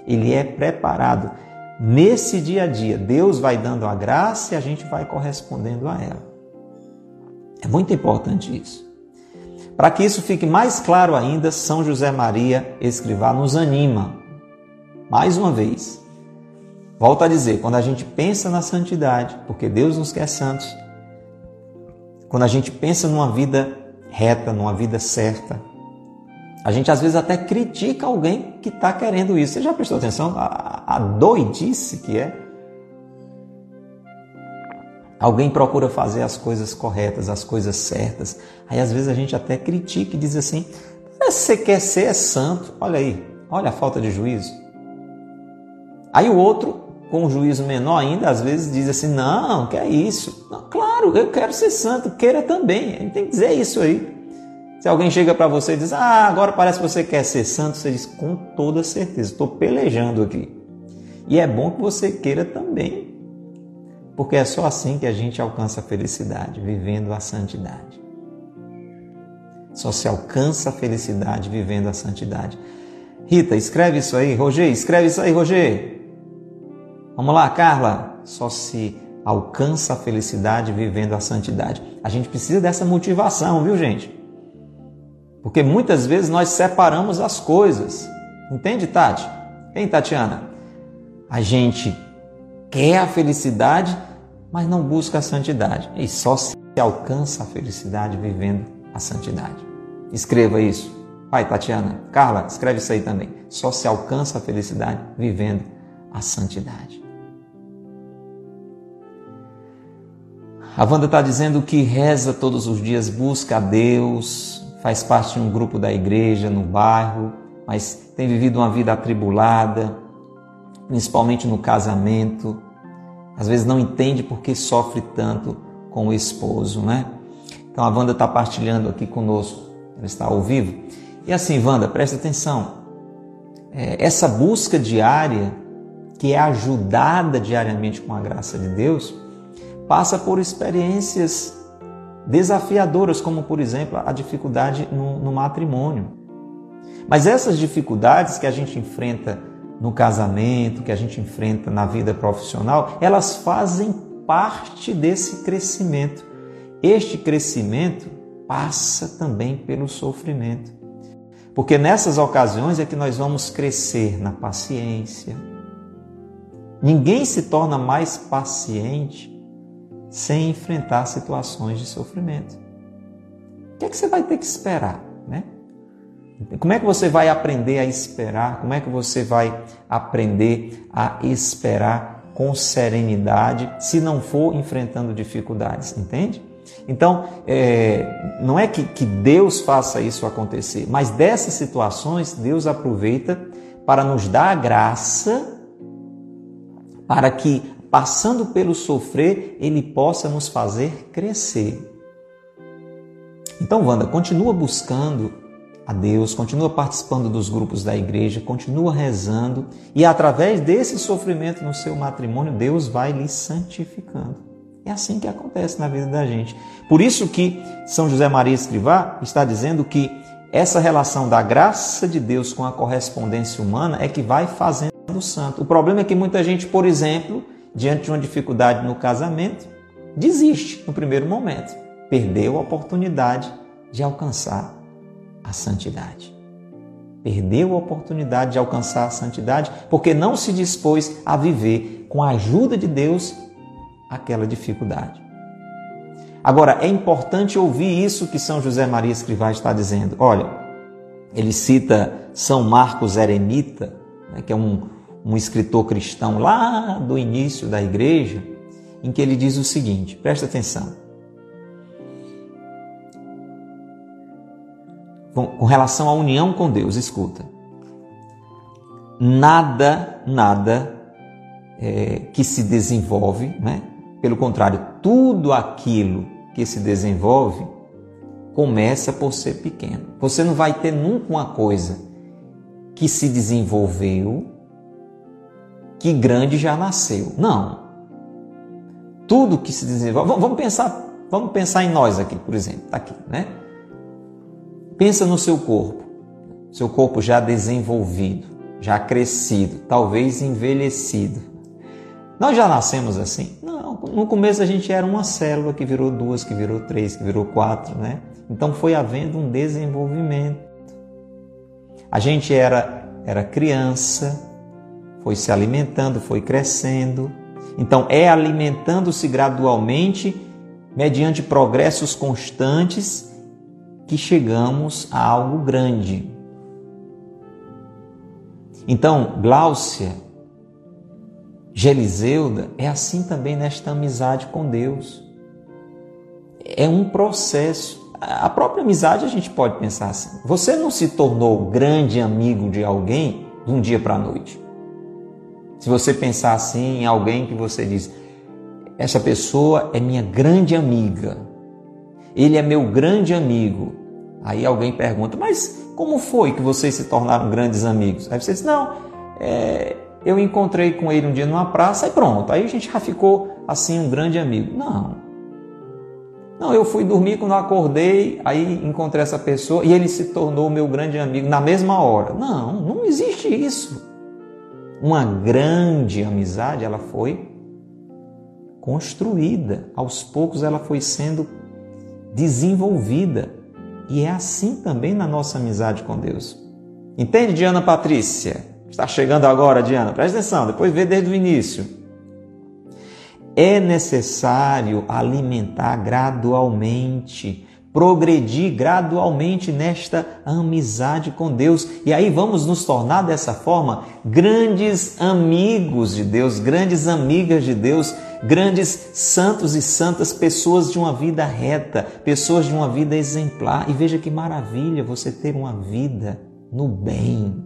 ele é preparado. Nesse dia a dia, Deus vai dando a graça e a gente vai correspondendo a ela. É muito importante isso. Para que isso fique mais claro ainda, São José Maria Escrivá nos anima. Mais uma vez, volto a dizer, quando a gente pensa na santidade, porque Deus nos quer santos, quando a gente pensa numa vida reta, numa vida certa. A gente às vezes até critica alguém que está querendo isso. Você já prestou atenção a, a doidice que é? Alguém procura fazer as coisas corretas, as coisas certas. Aí às vezes a gente até critica e diz assim: você quer ser santo, olha aí, olha a falta de juízo. Aí o outro, com um juízo menor ainda, às vezes diz assim: não, que é isso. Não, claro, eu quero ser santo, queira também. A gente tem que dizer isso aí. Se alguém chega para você e diz: Ah, agora parece que você quer ser santo, você diz: Com toda certeza, estou pelejando aqui. E é bom que você queira também, porque é só assim que a gente alcança a felicidade, vivendo a santidade. Só se alcança a felicidade vivendo a santidade. Rita, escreve isso aí. Roger, escreve isso aí, Roger. Vamos lá, Carla. Só se alcança a felicidade vivendo a santidade. A gente precisa dessa motivação, viu, gente? Porque muitas vezes nós separamos as coisas. Entende, Tati? Hein, Tatiana? A gente quer a felicidade, mas não busca a santidade. E só se alcança a felicidade vivendo a santidade. Escreva isso. Pai, Tatiana, Carla, escreve isso aí também. Só se alcança a felicidade vivendo a santidade. A Wanda está dizendo que reza todos os dias, busca a Deus, faz parte de um grupo da igreja no bairro, mas tem vivido uma vida atribulada, principalmente no casamento. Às vezes não entende por que sofre tanto com o esposo, né? Então a Wanda está partilhando aqui conosco, ela está ao vivo. E assim, Wanda, presta atenção. É, essa busca diária, que é ajudada diariamente com a graça de Deus, passa por experiências desafiadoras, como por exemplo a dificuldade no, no matrimônio. Mas essas dificuldades que a gente enfrenta no casamento, que a gente enfrenta na vida profissional, elas fazem parte desse crescimento. Este crescimento passa também pelo sofrimento. Porque nessas ocasiões é que nós vamos crescer na paciência. Ninguém se torna mais paciente sem enfrentar situações de sofrimento. O que, é que você vai ter que esperar, né? Como é que você vai aprender a esperar? Como é que você vai aprender a esperar com serenidade se não for enfrentando dificuldades, entende? Então, é, não é que, que Deus faça isso acontecer, mas dessas situações Deus aproveita para nos dar a graça para que, passando pelo sofrer, Ele possa nos fazer crescer. Então, Wanda, continua buscando a Deus, continua participando dos grupos da igreja, continua rezando e através desse sofrimento no seu matrimônio, Deus vai lhe santificando. É assim que acontece na vida da gente. Por isso que São José Maria Escrivá está dizendo que essa relação da graça de Deus com a correspondência humana é que vai fazendo o santo. O problema é que muita gente, por exemplo, diante de uma dificuldade no casamento, desiste no primeiro momento. Perdeu a oportunidade de alcançar a santidade. Perdeu a oportunidade de alcançar a santidade porque não se dispôs a viver com a ajuda de Deus aquela dificuldade. Agora, é importante ouvir isso que São José Maria Escrivá está dizendo. Olha, ele cita São Marcos Eremita, né, que é um, um escritor cristão lá do início da igreja, em que ele diz o seguinte: presta atenção. com relação à união com Deus, escuta. Nada, nada é, que se desenvolve, né? pelo contrário, tudo aquilo que se desenvolve começa por ser pequeno. Você não vai ter nunca uma coisa que se desenvolveu que grande já nasceu. Não. Tudo que se desenvolve. Vamos pensar, vamos pensar em nós aqui, por exemplo, tá aqui, né? Pensa no seu corpo, seu corpo já desenvolvido, já crescido, talvez envelhecido. Nós já nascemos assim? Não, no começo a gente era uma célula que virou duas, que virou três, que virou quatro, né? Então foi havendo um desenvolvimento. A gente era, era criança, foi se alimentando, foi crescendo. Então é alimentando-se gradualmente, mediante progressos constantes que chegamos a algo grande. Então, Gláucia, Geliseuda, é assim também nesta amizade com Deus. É um processo. A própria amizade a gente pode pensar assim. Você não se tornou grande amigo de alguém de um dia para a noite. Se você pensar assim em alguém que você diz, essa pessoa é minha grande amiga, ele é meu grande amigo. Aí alguém pergunta, mas como foi que vocês se tornaram grandes amigos? Aí você diz, não, é, eu encontrei com ele um dia numa praça e pronto. Aí a gente já ficou assim um grande amigo. Não. Não, eu fui dormir quando acordei, aí encontrei essa pessoa e ele se tornou meu grande amigo na mesma hora. Não, não existe isso. Uma grande amizade, ela foi construída. Aos poucos ela foi sendo desenvolvida. E é assim também na nossa amizade com Deus. Entende, Diana Patrícia? Está chegando agora, Diana. Presta atenção, depois vê desde o início. É necessário alimentar gradualmente, progredir gradualmente nesta amizade com Deus. E aí vamos nos tornar dessa forma grandes amigos de Deus, grandes amigas de Deus, grandes santos e santas, pessoas de uma vida reta, pessoas de uma vida exemplar. E veja que maravilha você ter uma vida no bem,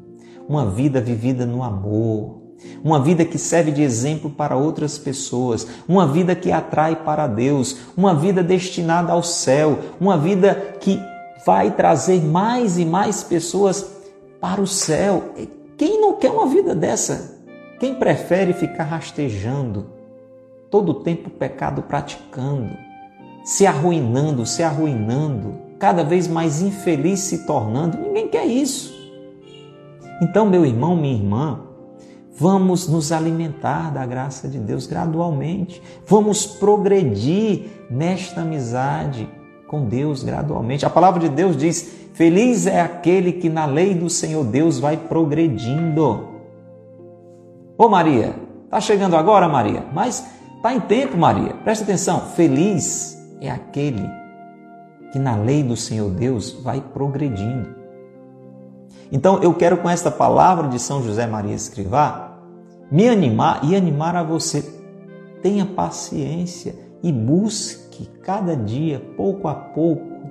uma vida vivida no amor, uma vida que serve de exemplo para outras pessoas, uma vida que atrai para Deus, uma vida destinada ao céu, uma vida que vai trazer mais e mais pessoas para o céu. Quem não quer uma vida dessa? Quem prefere ficar rastejando? todo o tempo pecado praticando, se arruinando, se arruinando, cada vez mais infeliz se tornando. Ninguém quer isso. Então, meu irmão, minha irmã, vamos nos alimentar da graça de Deus gradualmente, vamos progredir nesta amizade com Deus gradualmente. A palavra de Deus diz: Feliz é aquele que na lei do Senhor Deus vai progredindo. Ô Maria, tá chegando agora, Maria, mas Está em tempo, Maria. Presta atenção. Feliz é aquele que na lei do Senhor Deus vai progredindo. Então eu quero com esta palavra de São José Maria Escrivá me animar e animar a você. Tenha paciência e busque cada dia, pouco a pouco,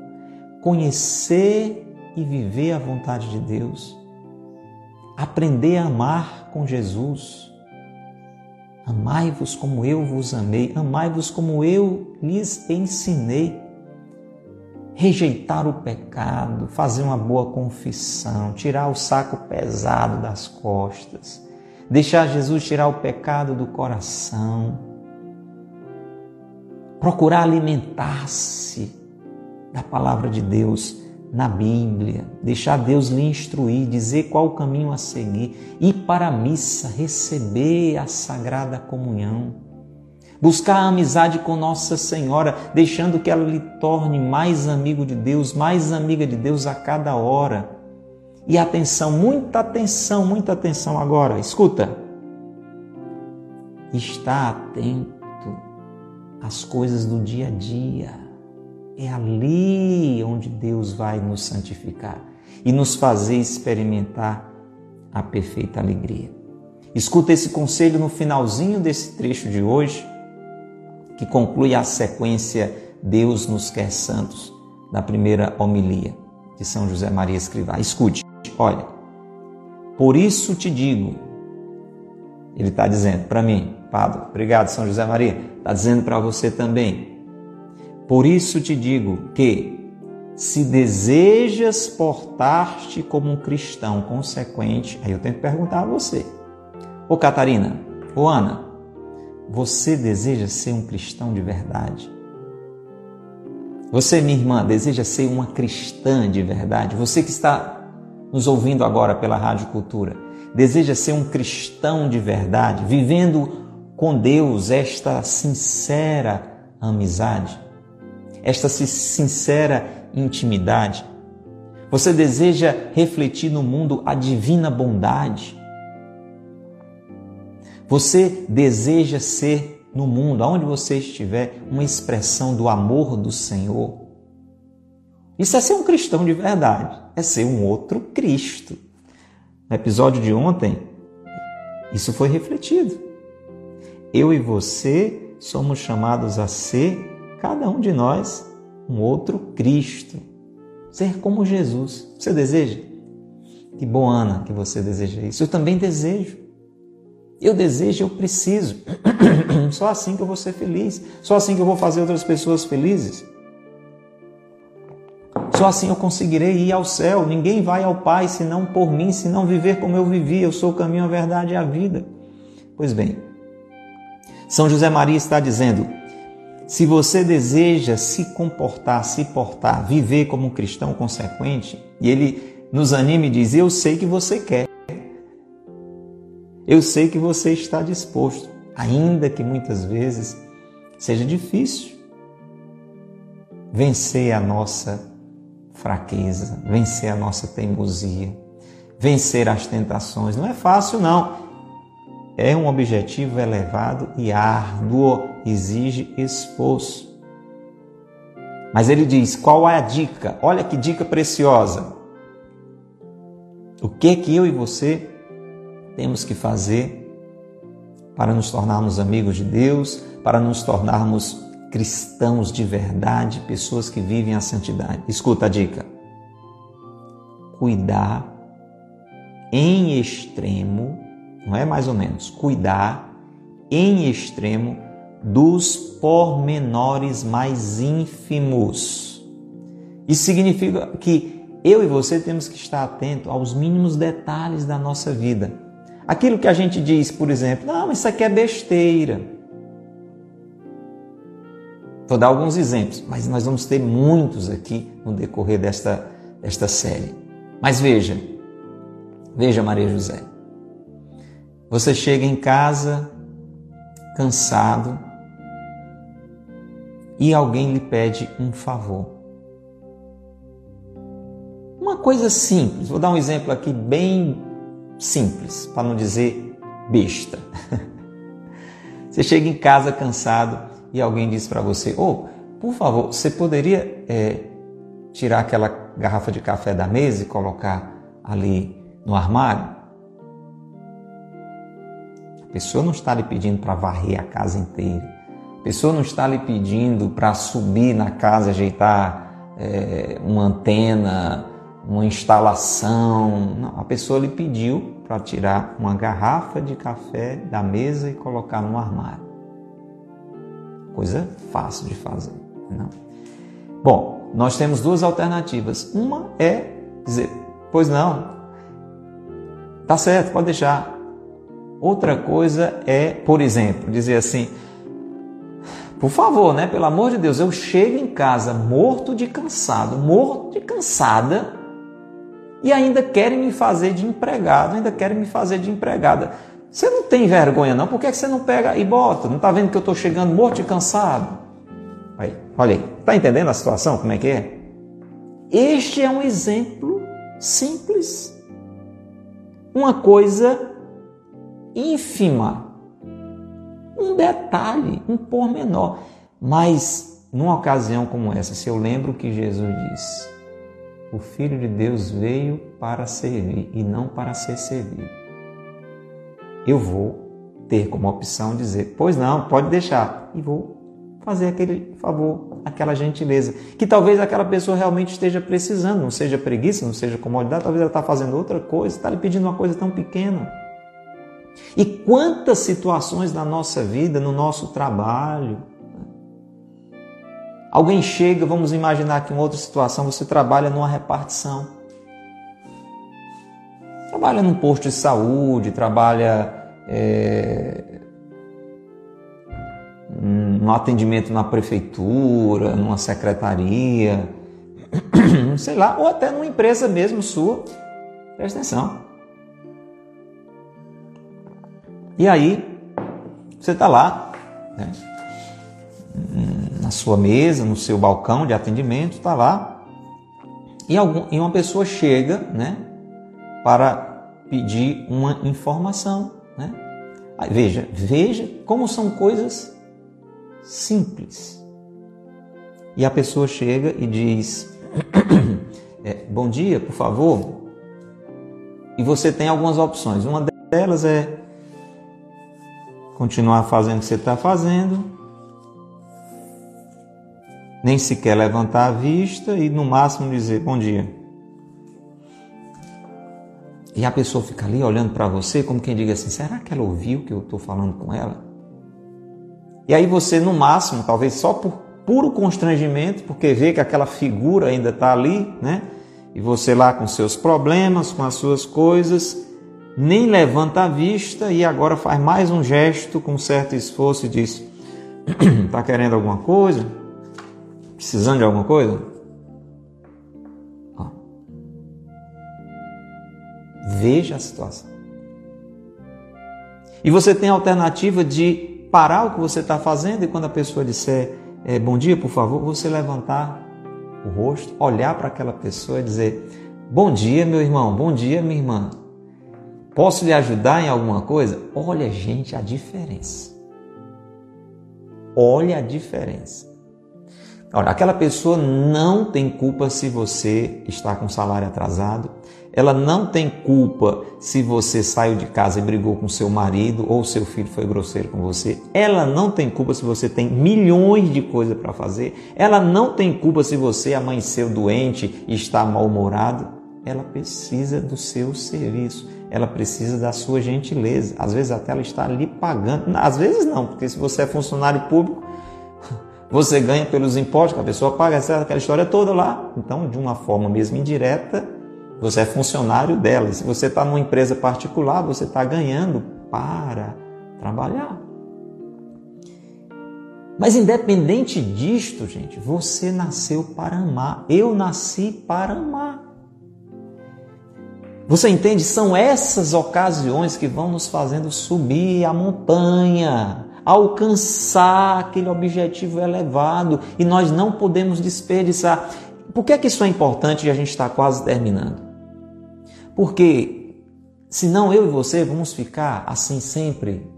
conhecer e viver a vontade de Deus, aprender a amar com Jesus. Amai-vos como eu vos amei, amai-vos como eu lhes ensinei. Rejeitar o pecado, fazer uma boa confissão, tirar o saco pesado das costas, deixar Jesus tirar o pecado do coração, procurar alimentar-se da palavra de Deus na Bíblia, deixar Deus lhe instruir, dizer qual o caminho a seguir, ir para a missa, receber a sagrada comunhão, buscar a amizade com Nossa Senhora, deixando que ela lhe torne mais amigo de Deus, mais amiga de Deus a cada hora. E atenção, muita atenção, muita atenção agora, escuta. Está atento às coisas do dia a dia é ali onde Deus vai nos santificar e nos fazer experimentar a perfeita alegria. Escuta esse conselho no finalzinho desse trecho de hoje, que conclui a sequência Deus nos quer santos, da primeira homilia de São José Maria Escrivá. Escute, olha, por isso te digo, ele está dizendo para mim, Padre, obrigado São José Maria, está dizendo para você também, por isso te digo que, se desejas portar-te como um cristão consequente, aí eu tenho que perguntar a você. Ô Catarina, ô Ana, você deseja ser um cristão de verdade? Você, minha irmã, deseja ser uma cristã de verdade? Você que está nos ouvindo agora pela Rádio Cultura, deseja ser um cristão de verdade, vivendo com Deus esta sincera amizade? esta sincera intimidade? Você deseja refletir no mundo a divina bondade? Você deseja ser no mundo, aonde você estiver, uma expressão do amor do Senhor? Isso é ser um cristão de verdade, é ser um outro Cristo. No episódio de ontem, isso foi refletido. Eu e você somos chamados a ser cada um de nós um outro Cristo. Ser como Jesus. Você deseja? Que bom, Ana, que você deseja isso. Eu também desejo. Eu desejo, eu preciso. Só assim que eu vou ser feliz. Só assim que eu vou fazer outras pessoas felizes. Só assim eu conseguirei ir ao céu. Ninguém vai ao Pai senão por mim, senão viver como eu vivi. Eu sou o caminho, a verdade e a vida. Pois bem, São José Maria está dizendo: se você deseja se comportar, se portar, viver como um cristão consequente, e ele nos anima e diz: Eu sei que você quer, eu sei que você está disposto, ainda que muitas vezes seja difícil vencer a nossa fraqueza, vencer a nossa teimosia, vencer as tentações. Não é fácil, não é um objetivo elevado e árduo, exige esforço. Mas ele diz: qual é a dica? Olha que dica preciosa. O que que eu e você temos que fazer para nos tornarmos amigos de Deus, para nos tornarmos cristãos de verdade, pessoas que vivem a santidade? Escuta a dica. Cuidar em extremo não é mais ou menos, cuidar em extremo dos pormenores mais ínfimos. Isso significa que eu e você temos que estar atento aos mínimos detalhes da nossa vida. Aquilo que a gente diz, por exemplo, não, isso aqui é besteira. Vou dar alguns exemplos, mas nós vamos ter muitos aqui no decorrer desta, desta série. Mas veja, veja Maria José. Você chega em casa cansado e alguém lhe pede um favor. Uma coisa simples, vou dar um exemplo aqui bem simples, para não dizer besta. Você chega em casa cansado e alguém diz para você: Oh, por favor, você poderia é, tirar aquela garrafa de café da mesa e colocar ali no armário? A pessoa não está lhe pedindo para varrer a casa inteira. A pessoa não está lhe pedindo para subir na casa, ajeitar é, uma antena, uma instalação. Não, a pessoa lhe pediu para tirar uma garrafa de café da mesa e colocar no armário. Coisa fácil de fazer. Não? Bom, nós temos duas alternativas. Uma é dizer, pois não, tá certo, pode deixar. Outra coisa é, por exemplo, dizer assim, por favor, né? Pelo amor de Deus, eu chego em casa morto de cansado, morto de cansada, e ainda querem me fazer de empregado, ainda querem me fazer de empregada. Você não tem vergonha não? Por que, é que você não pega e bota? Não está vendo que eu estou chegando morto e cansado? Aí, olha aí, está entendendo a situação, como é que é? Este é um exemplo simples. Uma coisa ínfima. Um detalhe, um pormenor. Mas, numa ocasião como essa, se eu lembro que Jesus disse, o Filho de Deus veio para servir e não para ser servido. Eu vou ter como opção dizer: Pois não, pode deixar, e vou fazer aquele favor, aquela gentileza, que talvez aquela pessoa realmente esteja precisando, não seja preguiça, não seja comodidade, talvez ela está fazendo outra coisa, está lhe pedindo uma coisa tão pequena. E quantas situações na nossa vida, no nosso trabalho, Alguém chega, vamos imaginar que em outra situação você trabalha numa repartição. Trabalha num posto de saúde, trabalha é, no atendimento na prefeitura, numa secretaria, sei lá, ou até numa empresa mesmo sua. Presta atenção. E aí, você está lá, né? na sua mesa, no seu balcão de atendimento, está lá. E, algum, e uma pessoa chega né, para pedir uma informação. Né? Aí, veja, veja como são coisas simples. E a pessoa chega e diz: é, Bom dia, por favor. E você tem algumas opções. Uma delas é continuar fazendo o que você está fazendo, nem sequer levantar a vista e no máximo dizer bom dia. E a pessoa fica ali olhando para você como quem diga assim: será que ela ouviu que eu estou falando com ela? E aí você, no máximo, talvez só por puro constrangimento, porque vê que aquela figura ainda está ali, né? E você lá com seus problemas, com as suas coisas, nem levanta a vista e agora faz mais um gesto com certo esforço e diz: está querendo alguma coisa? Precisando de alguma coisa? Veja a situação. E você tem a alternativa de parar o que você está fazendo e quando a pessoa disser é, bom dia, por favor, você levantar o rosto, olhar para aquela pessoa e dizer bom dia, meu irmão, bom dia, minha irmã. Posso lhe ajudar em alguma coisa? Olha, gente, a diferença. Olha a diferença. Olha, aquela pessoa não tem culpa se você está com salário atrasado, ela não tem culpa se você saiu de casa e brigou com seu marido ou seu filho foi grosseiro com você. Ela não tem culpa se você tem milhões de coisas para fazer. Ela não tem culpa se você amanheceu doente e está mal-humorado. Ela precisa do seu serviço. Ela precisa da sua gentileza. Às vezes até ela está lhe pagando. Às vezes não, porque se você é funcionário público, você ganha pelos impostos que a pessoa paga, aquela história toda lá. Então, de uma forma mesmo indireta, você é funcionário dela. Se você está numa empresa particular, você está ganhando para trabalhar. Mas independente disto, gente, você nasceu para amar. Eu nasci para amar. Você entende? São essas ocasiões que vão nos fazendo subir a montanha alcançar aquele objetivo elevado e nós não podemos desperdiçar. Por que é que isso é importante e a gente está quase terminando? Porque senão eu e você vamos ficar assim sempre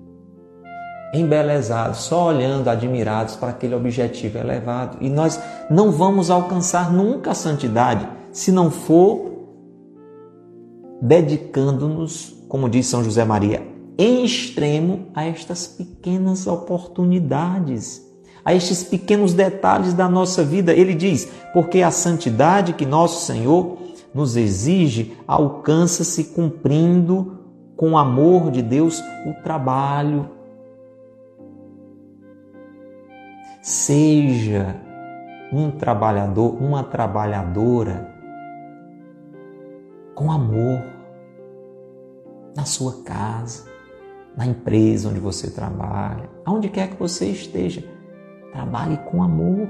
embelezados, só olhando, admirados para aquele objetivo elevado. E nós não vamos alcançar nunca a santidade se não for dedicando-nos, como diz São José Maria, em extremo a estas pequenas oportunidades a estes pequenos detalhes da nossa vida. Ele diz: porque a santidade que nosso Senhor nos exige alcança-se cumprindo com o amor de Deus o trabalho. Seja um trabalhador, uma trabalhadora com amor na sua casa, na empresa onde você trabalha, aonde quer que você esteja. Trabalhe com amor.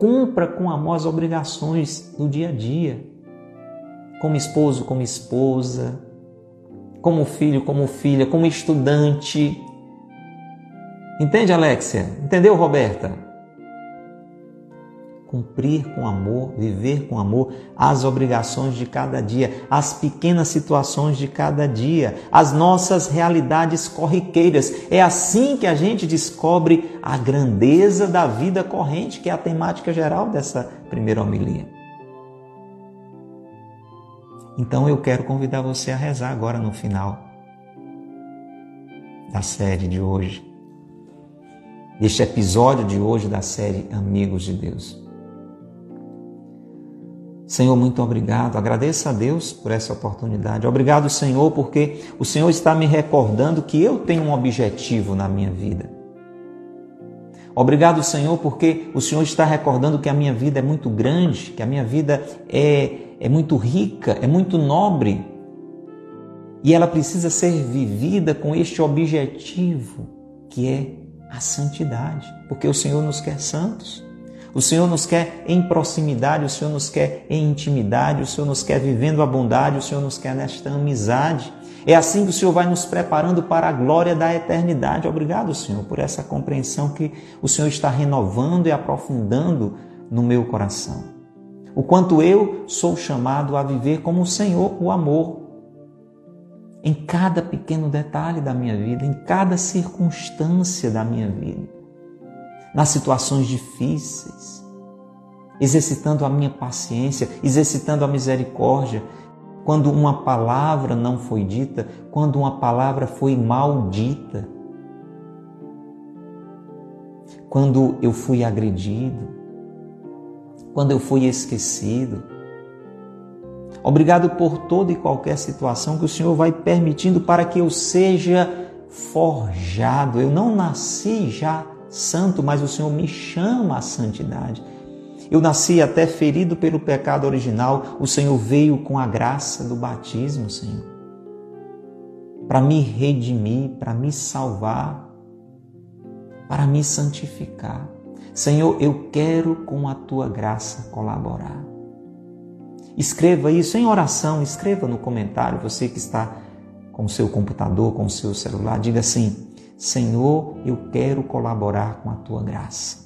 Cumpra com amor as obrigações do dia a dia. Como esposo, como esposa, como filho, como filha, como estudante. Entende, Alexia? Entendeu, Roberta? Cumprir com amor, viver com amor as obrigações de cada dia, as pequenas situações de cada dia, as nossas realidades corriqueiras. É assim que a gente descobre a grandeza da vida corrente, que é a temática geral dessa primeira homilia. Então eu quero convidar você a rezar agora no final da série de hoje, deste episódio de hoje da série Amigos de Deus. Senhor, muito obrigado. Agradeço a Deus por essa oportunidade. Obrigado, Senhor, porque o Senhor está me recordando que eu tenho um objetivo na minha vida. Obrigado, Senhor, porque o Senhor está recordando que a minha vida é muito grande, que a minha vida é, é muito rica, é muito nobre. E ela precisa ser vivida com este objetivo, que é a santidade, porque o Senhor nos quer santos. O Senhor nos quer em proximidade, o Senhor nos quer em intimidade, o Senhor nos quer vivendo a bondade, o Senhor nos quer nesta amizade. É assim que o Senhor vai nos preparando para a glória da eternidade. Obrigado, Senhor, por essa compreensão que o Senhor está renovando e aprofundando no meu coração. O quanto eu sou chamado a viver como o Senhor, o amor, em cada pequeno detalhe da minha vida, em cada circunstância da minha vida nas situações difíceis, exercitando a minha paciência, exercitando a misericórdia. Quando uma palavra não foi dita, quando uma palavra foi maldita, quando eu fui agredido, quando eu fui esquecido. Obrigado por toda e qualquer situação que o Senhor vai permitindo para que eu seja forjado. Eu não nasci já santo, mas o Senhor me chama à santidade. Eu nasci até ferido pelo pecado original, o Senhor veio com a graça do batismo, Senhor, para me redimir, para me salvar, para me santificar. Senhor, eu quero com a tua graça colaborar. Escreva isso em oração, escreva no comentário, você que está com o seu computador, com o seu celular, diga assim: Senhor, eu quero colaborar com a tua graça.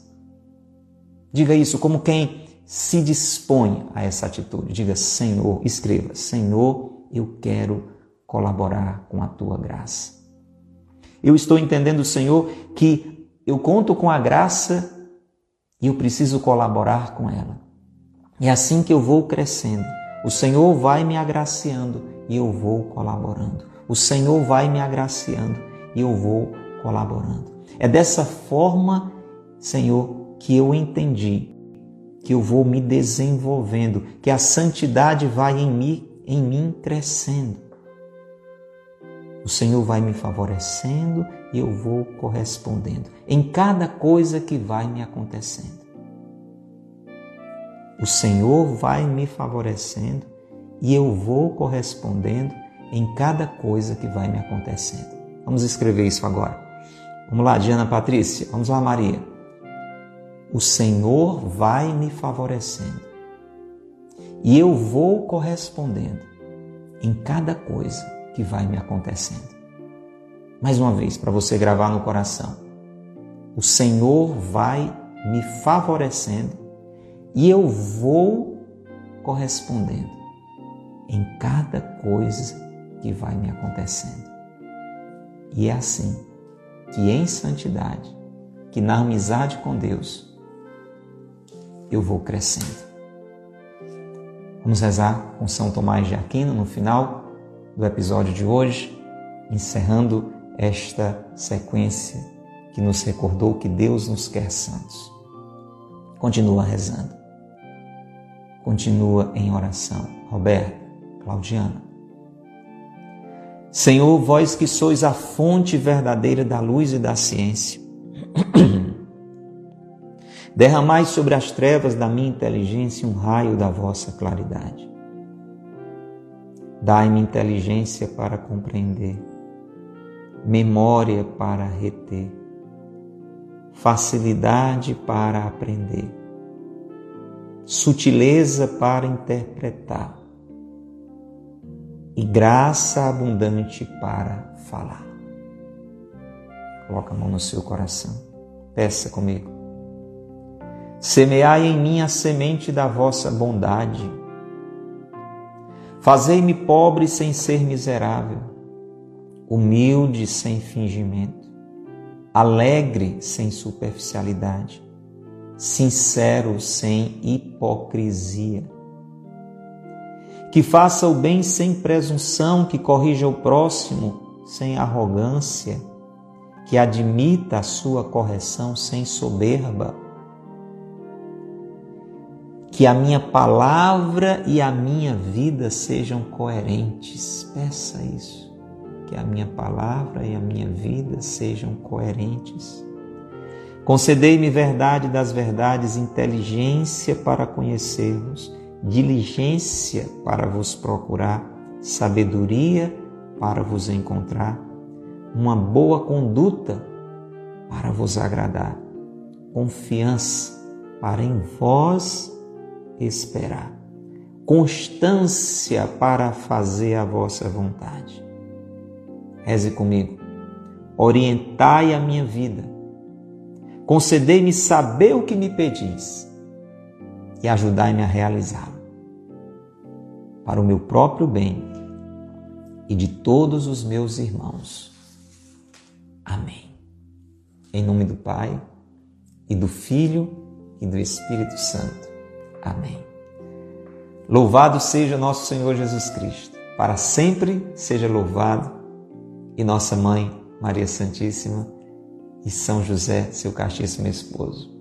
Diga isso como quem se dispõe a essa atitude. Diga, Senhor, escreva, Senhor, eu quero colaborar com a tua graça. Eu estou entendendo, Senhor, que eu conto com a graça e eu preciso colaborar com ela. É assim que eu vou crescendo. O Senhor vai me agraciando e eu vou colaborando. O Senhor vai me agraciando e eu vou colaborando. É dessa forma, Senhor, que eu entendi que eu vou me desenvolvendo, que a santidade vai em mim, em mim crescendo. O Senhor vai me favorecendo e eu vou correspondendo em cada coisa que vai me acontecendo. O Senhor vai me favorecendo e eu vou correspondendo em cada coisa que vai me acontecendo. Vamos escrever isso agora. Vamos lá, Diana Patrícia. Vamos lá, Maria. O Senhor vai me favorecendo e eu vou correspondendo em cada coisa que vai me acontecendo. Mais uma vez, para você gravar no coração. O Senhor vai me favorecendo e eu vou correspondendo em cada coisa que vai me acontecendo. E é assim que em santidade, que na amizade com Deus, eu vou crescendo. Vamos rezar com São Tomás de Aquino no final do episódio de hoje, encerrando esta sequência que nos recordou que Deus nos quer santos. Continua rezando. Continua em oração. Roberto, Claudiana. Senhor, vós que sois a fonte verdadeira da luz e da ciência, derramai sobre as trevas da minha inteligência um raio da vossa claridade. Dai-me inteligência para compreender, memória para reter, facilidade para aprender, sutileza para interpretar e graça abundante para falar. Coloca a mão no seu coração. Peça comigo. Semeai em mim a semente da vossa bondade. Fazei-me pobre sem ser miserável, humilde sem fingimento, alegre sem superficialidade, sincero sem hipocrisia que faça o bem sem presunção, que corrija o próximo sem arrogância, que admita a sua correção sem soberba. Que a minha palavra e a minha vida sejam coerentes. Peça isso. Que a minha palavra e a minha vida sejam coerentes. Concedei-me verdade das verdades, inteligência para conhecermos diligência para vos procurar, sabedoria para vos encontrar, uma boa conduta para vos agradar, confiança para em vós esperar, constância para fazer a vossa vontade. Reze comigo. Orientai a minha vida. Concedei-me saber o que me pedis e ajudai-me a realizá-lo para o meu próprio bem e de todos os meus irmãos. Amém. Em nome do Pai, e do Filho, e do Espírito Santo. Amém. Louvado seja nosso Senhor Jesus Cristo, para sempre seja louvado, e nossa mãe, Maria Santíssima, e São José, seu castíssimo esposo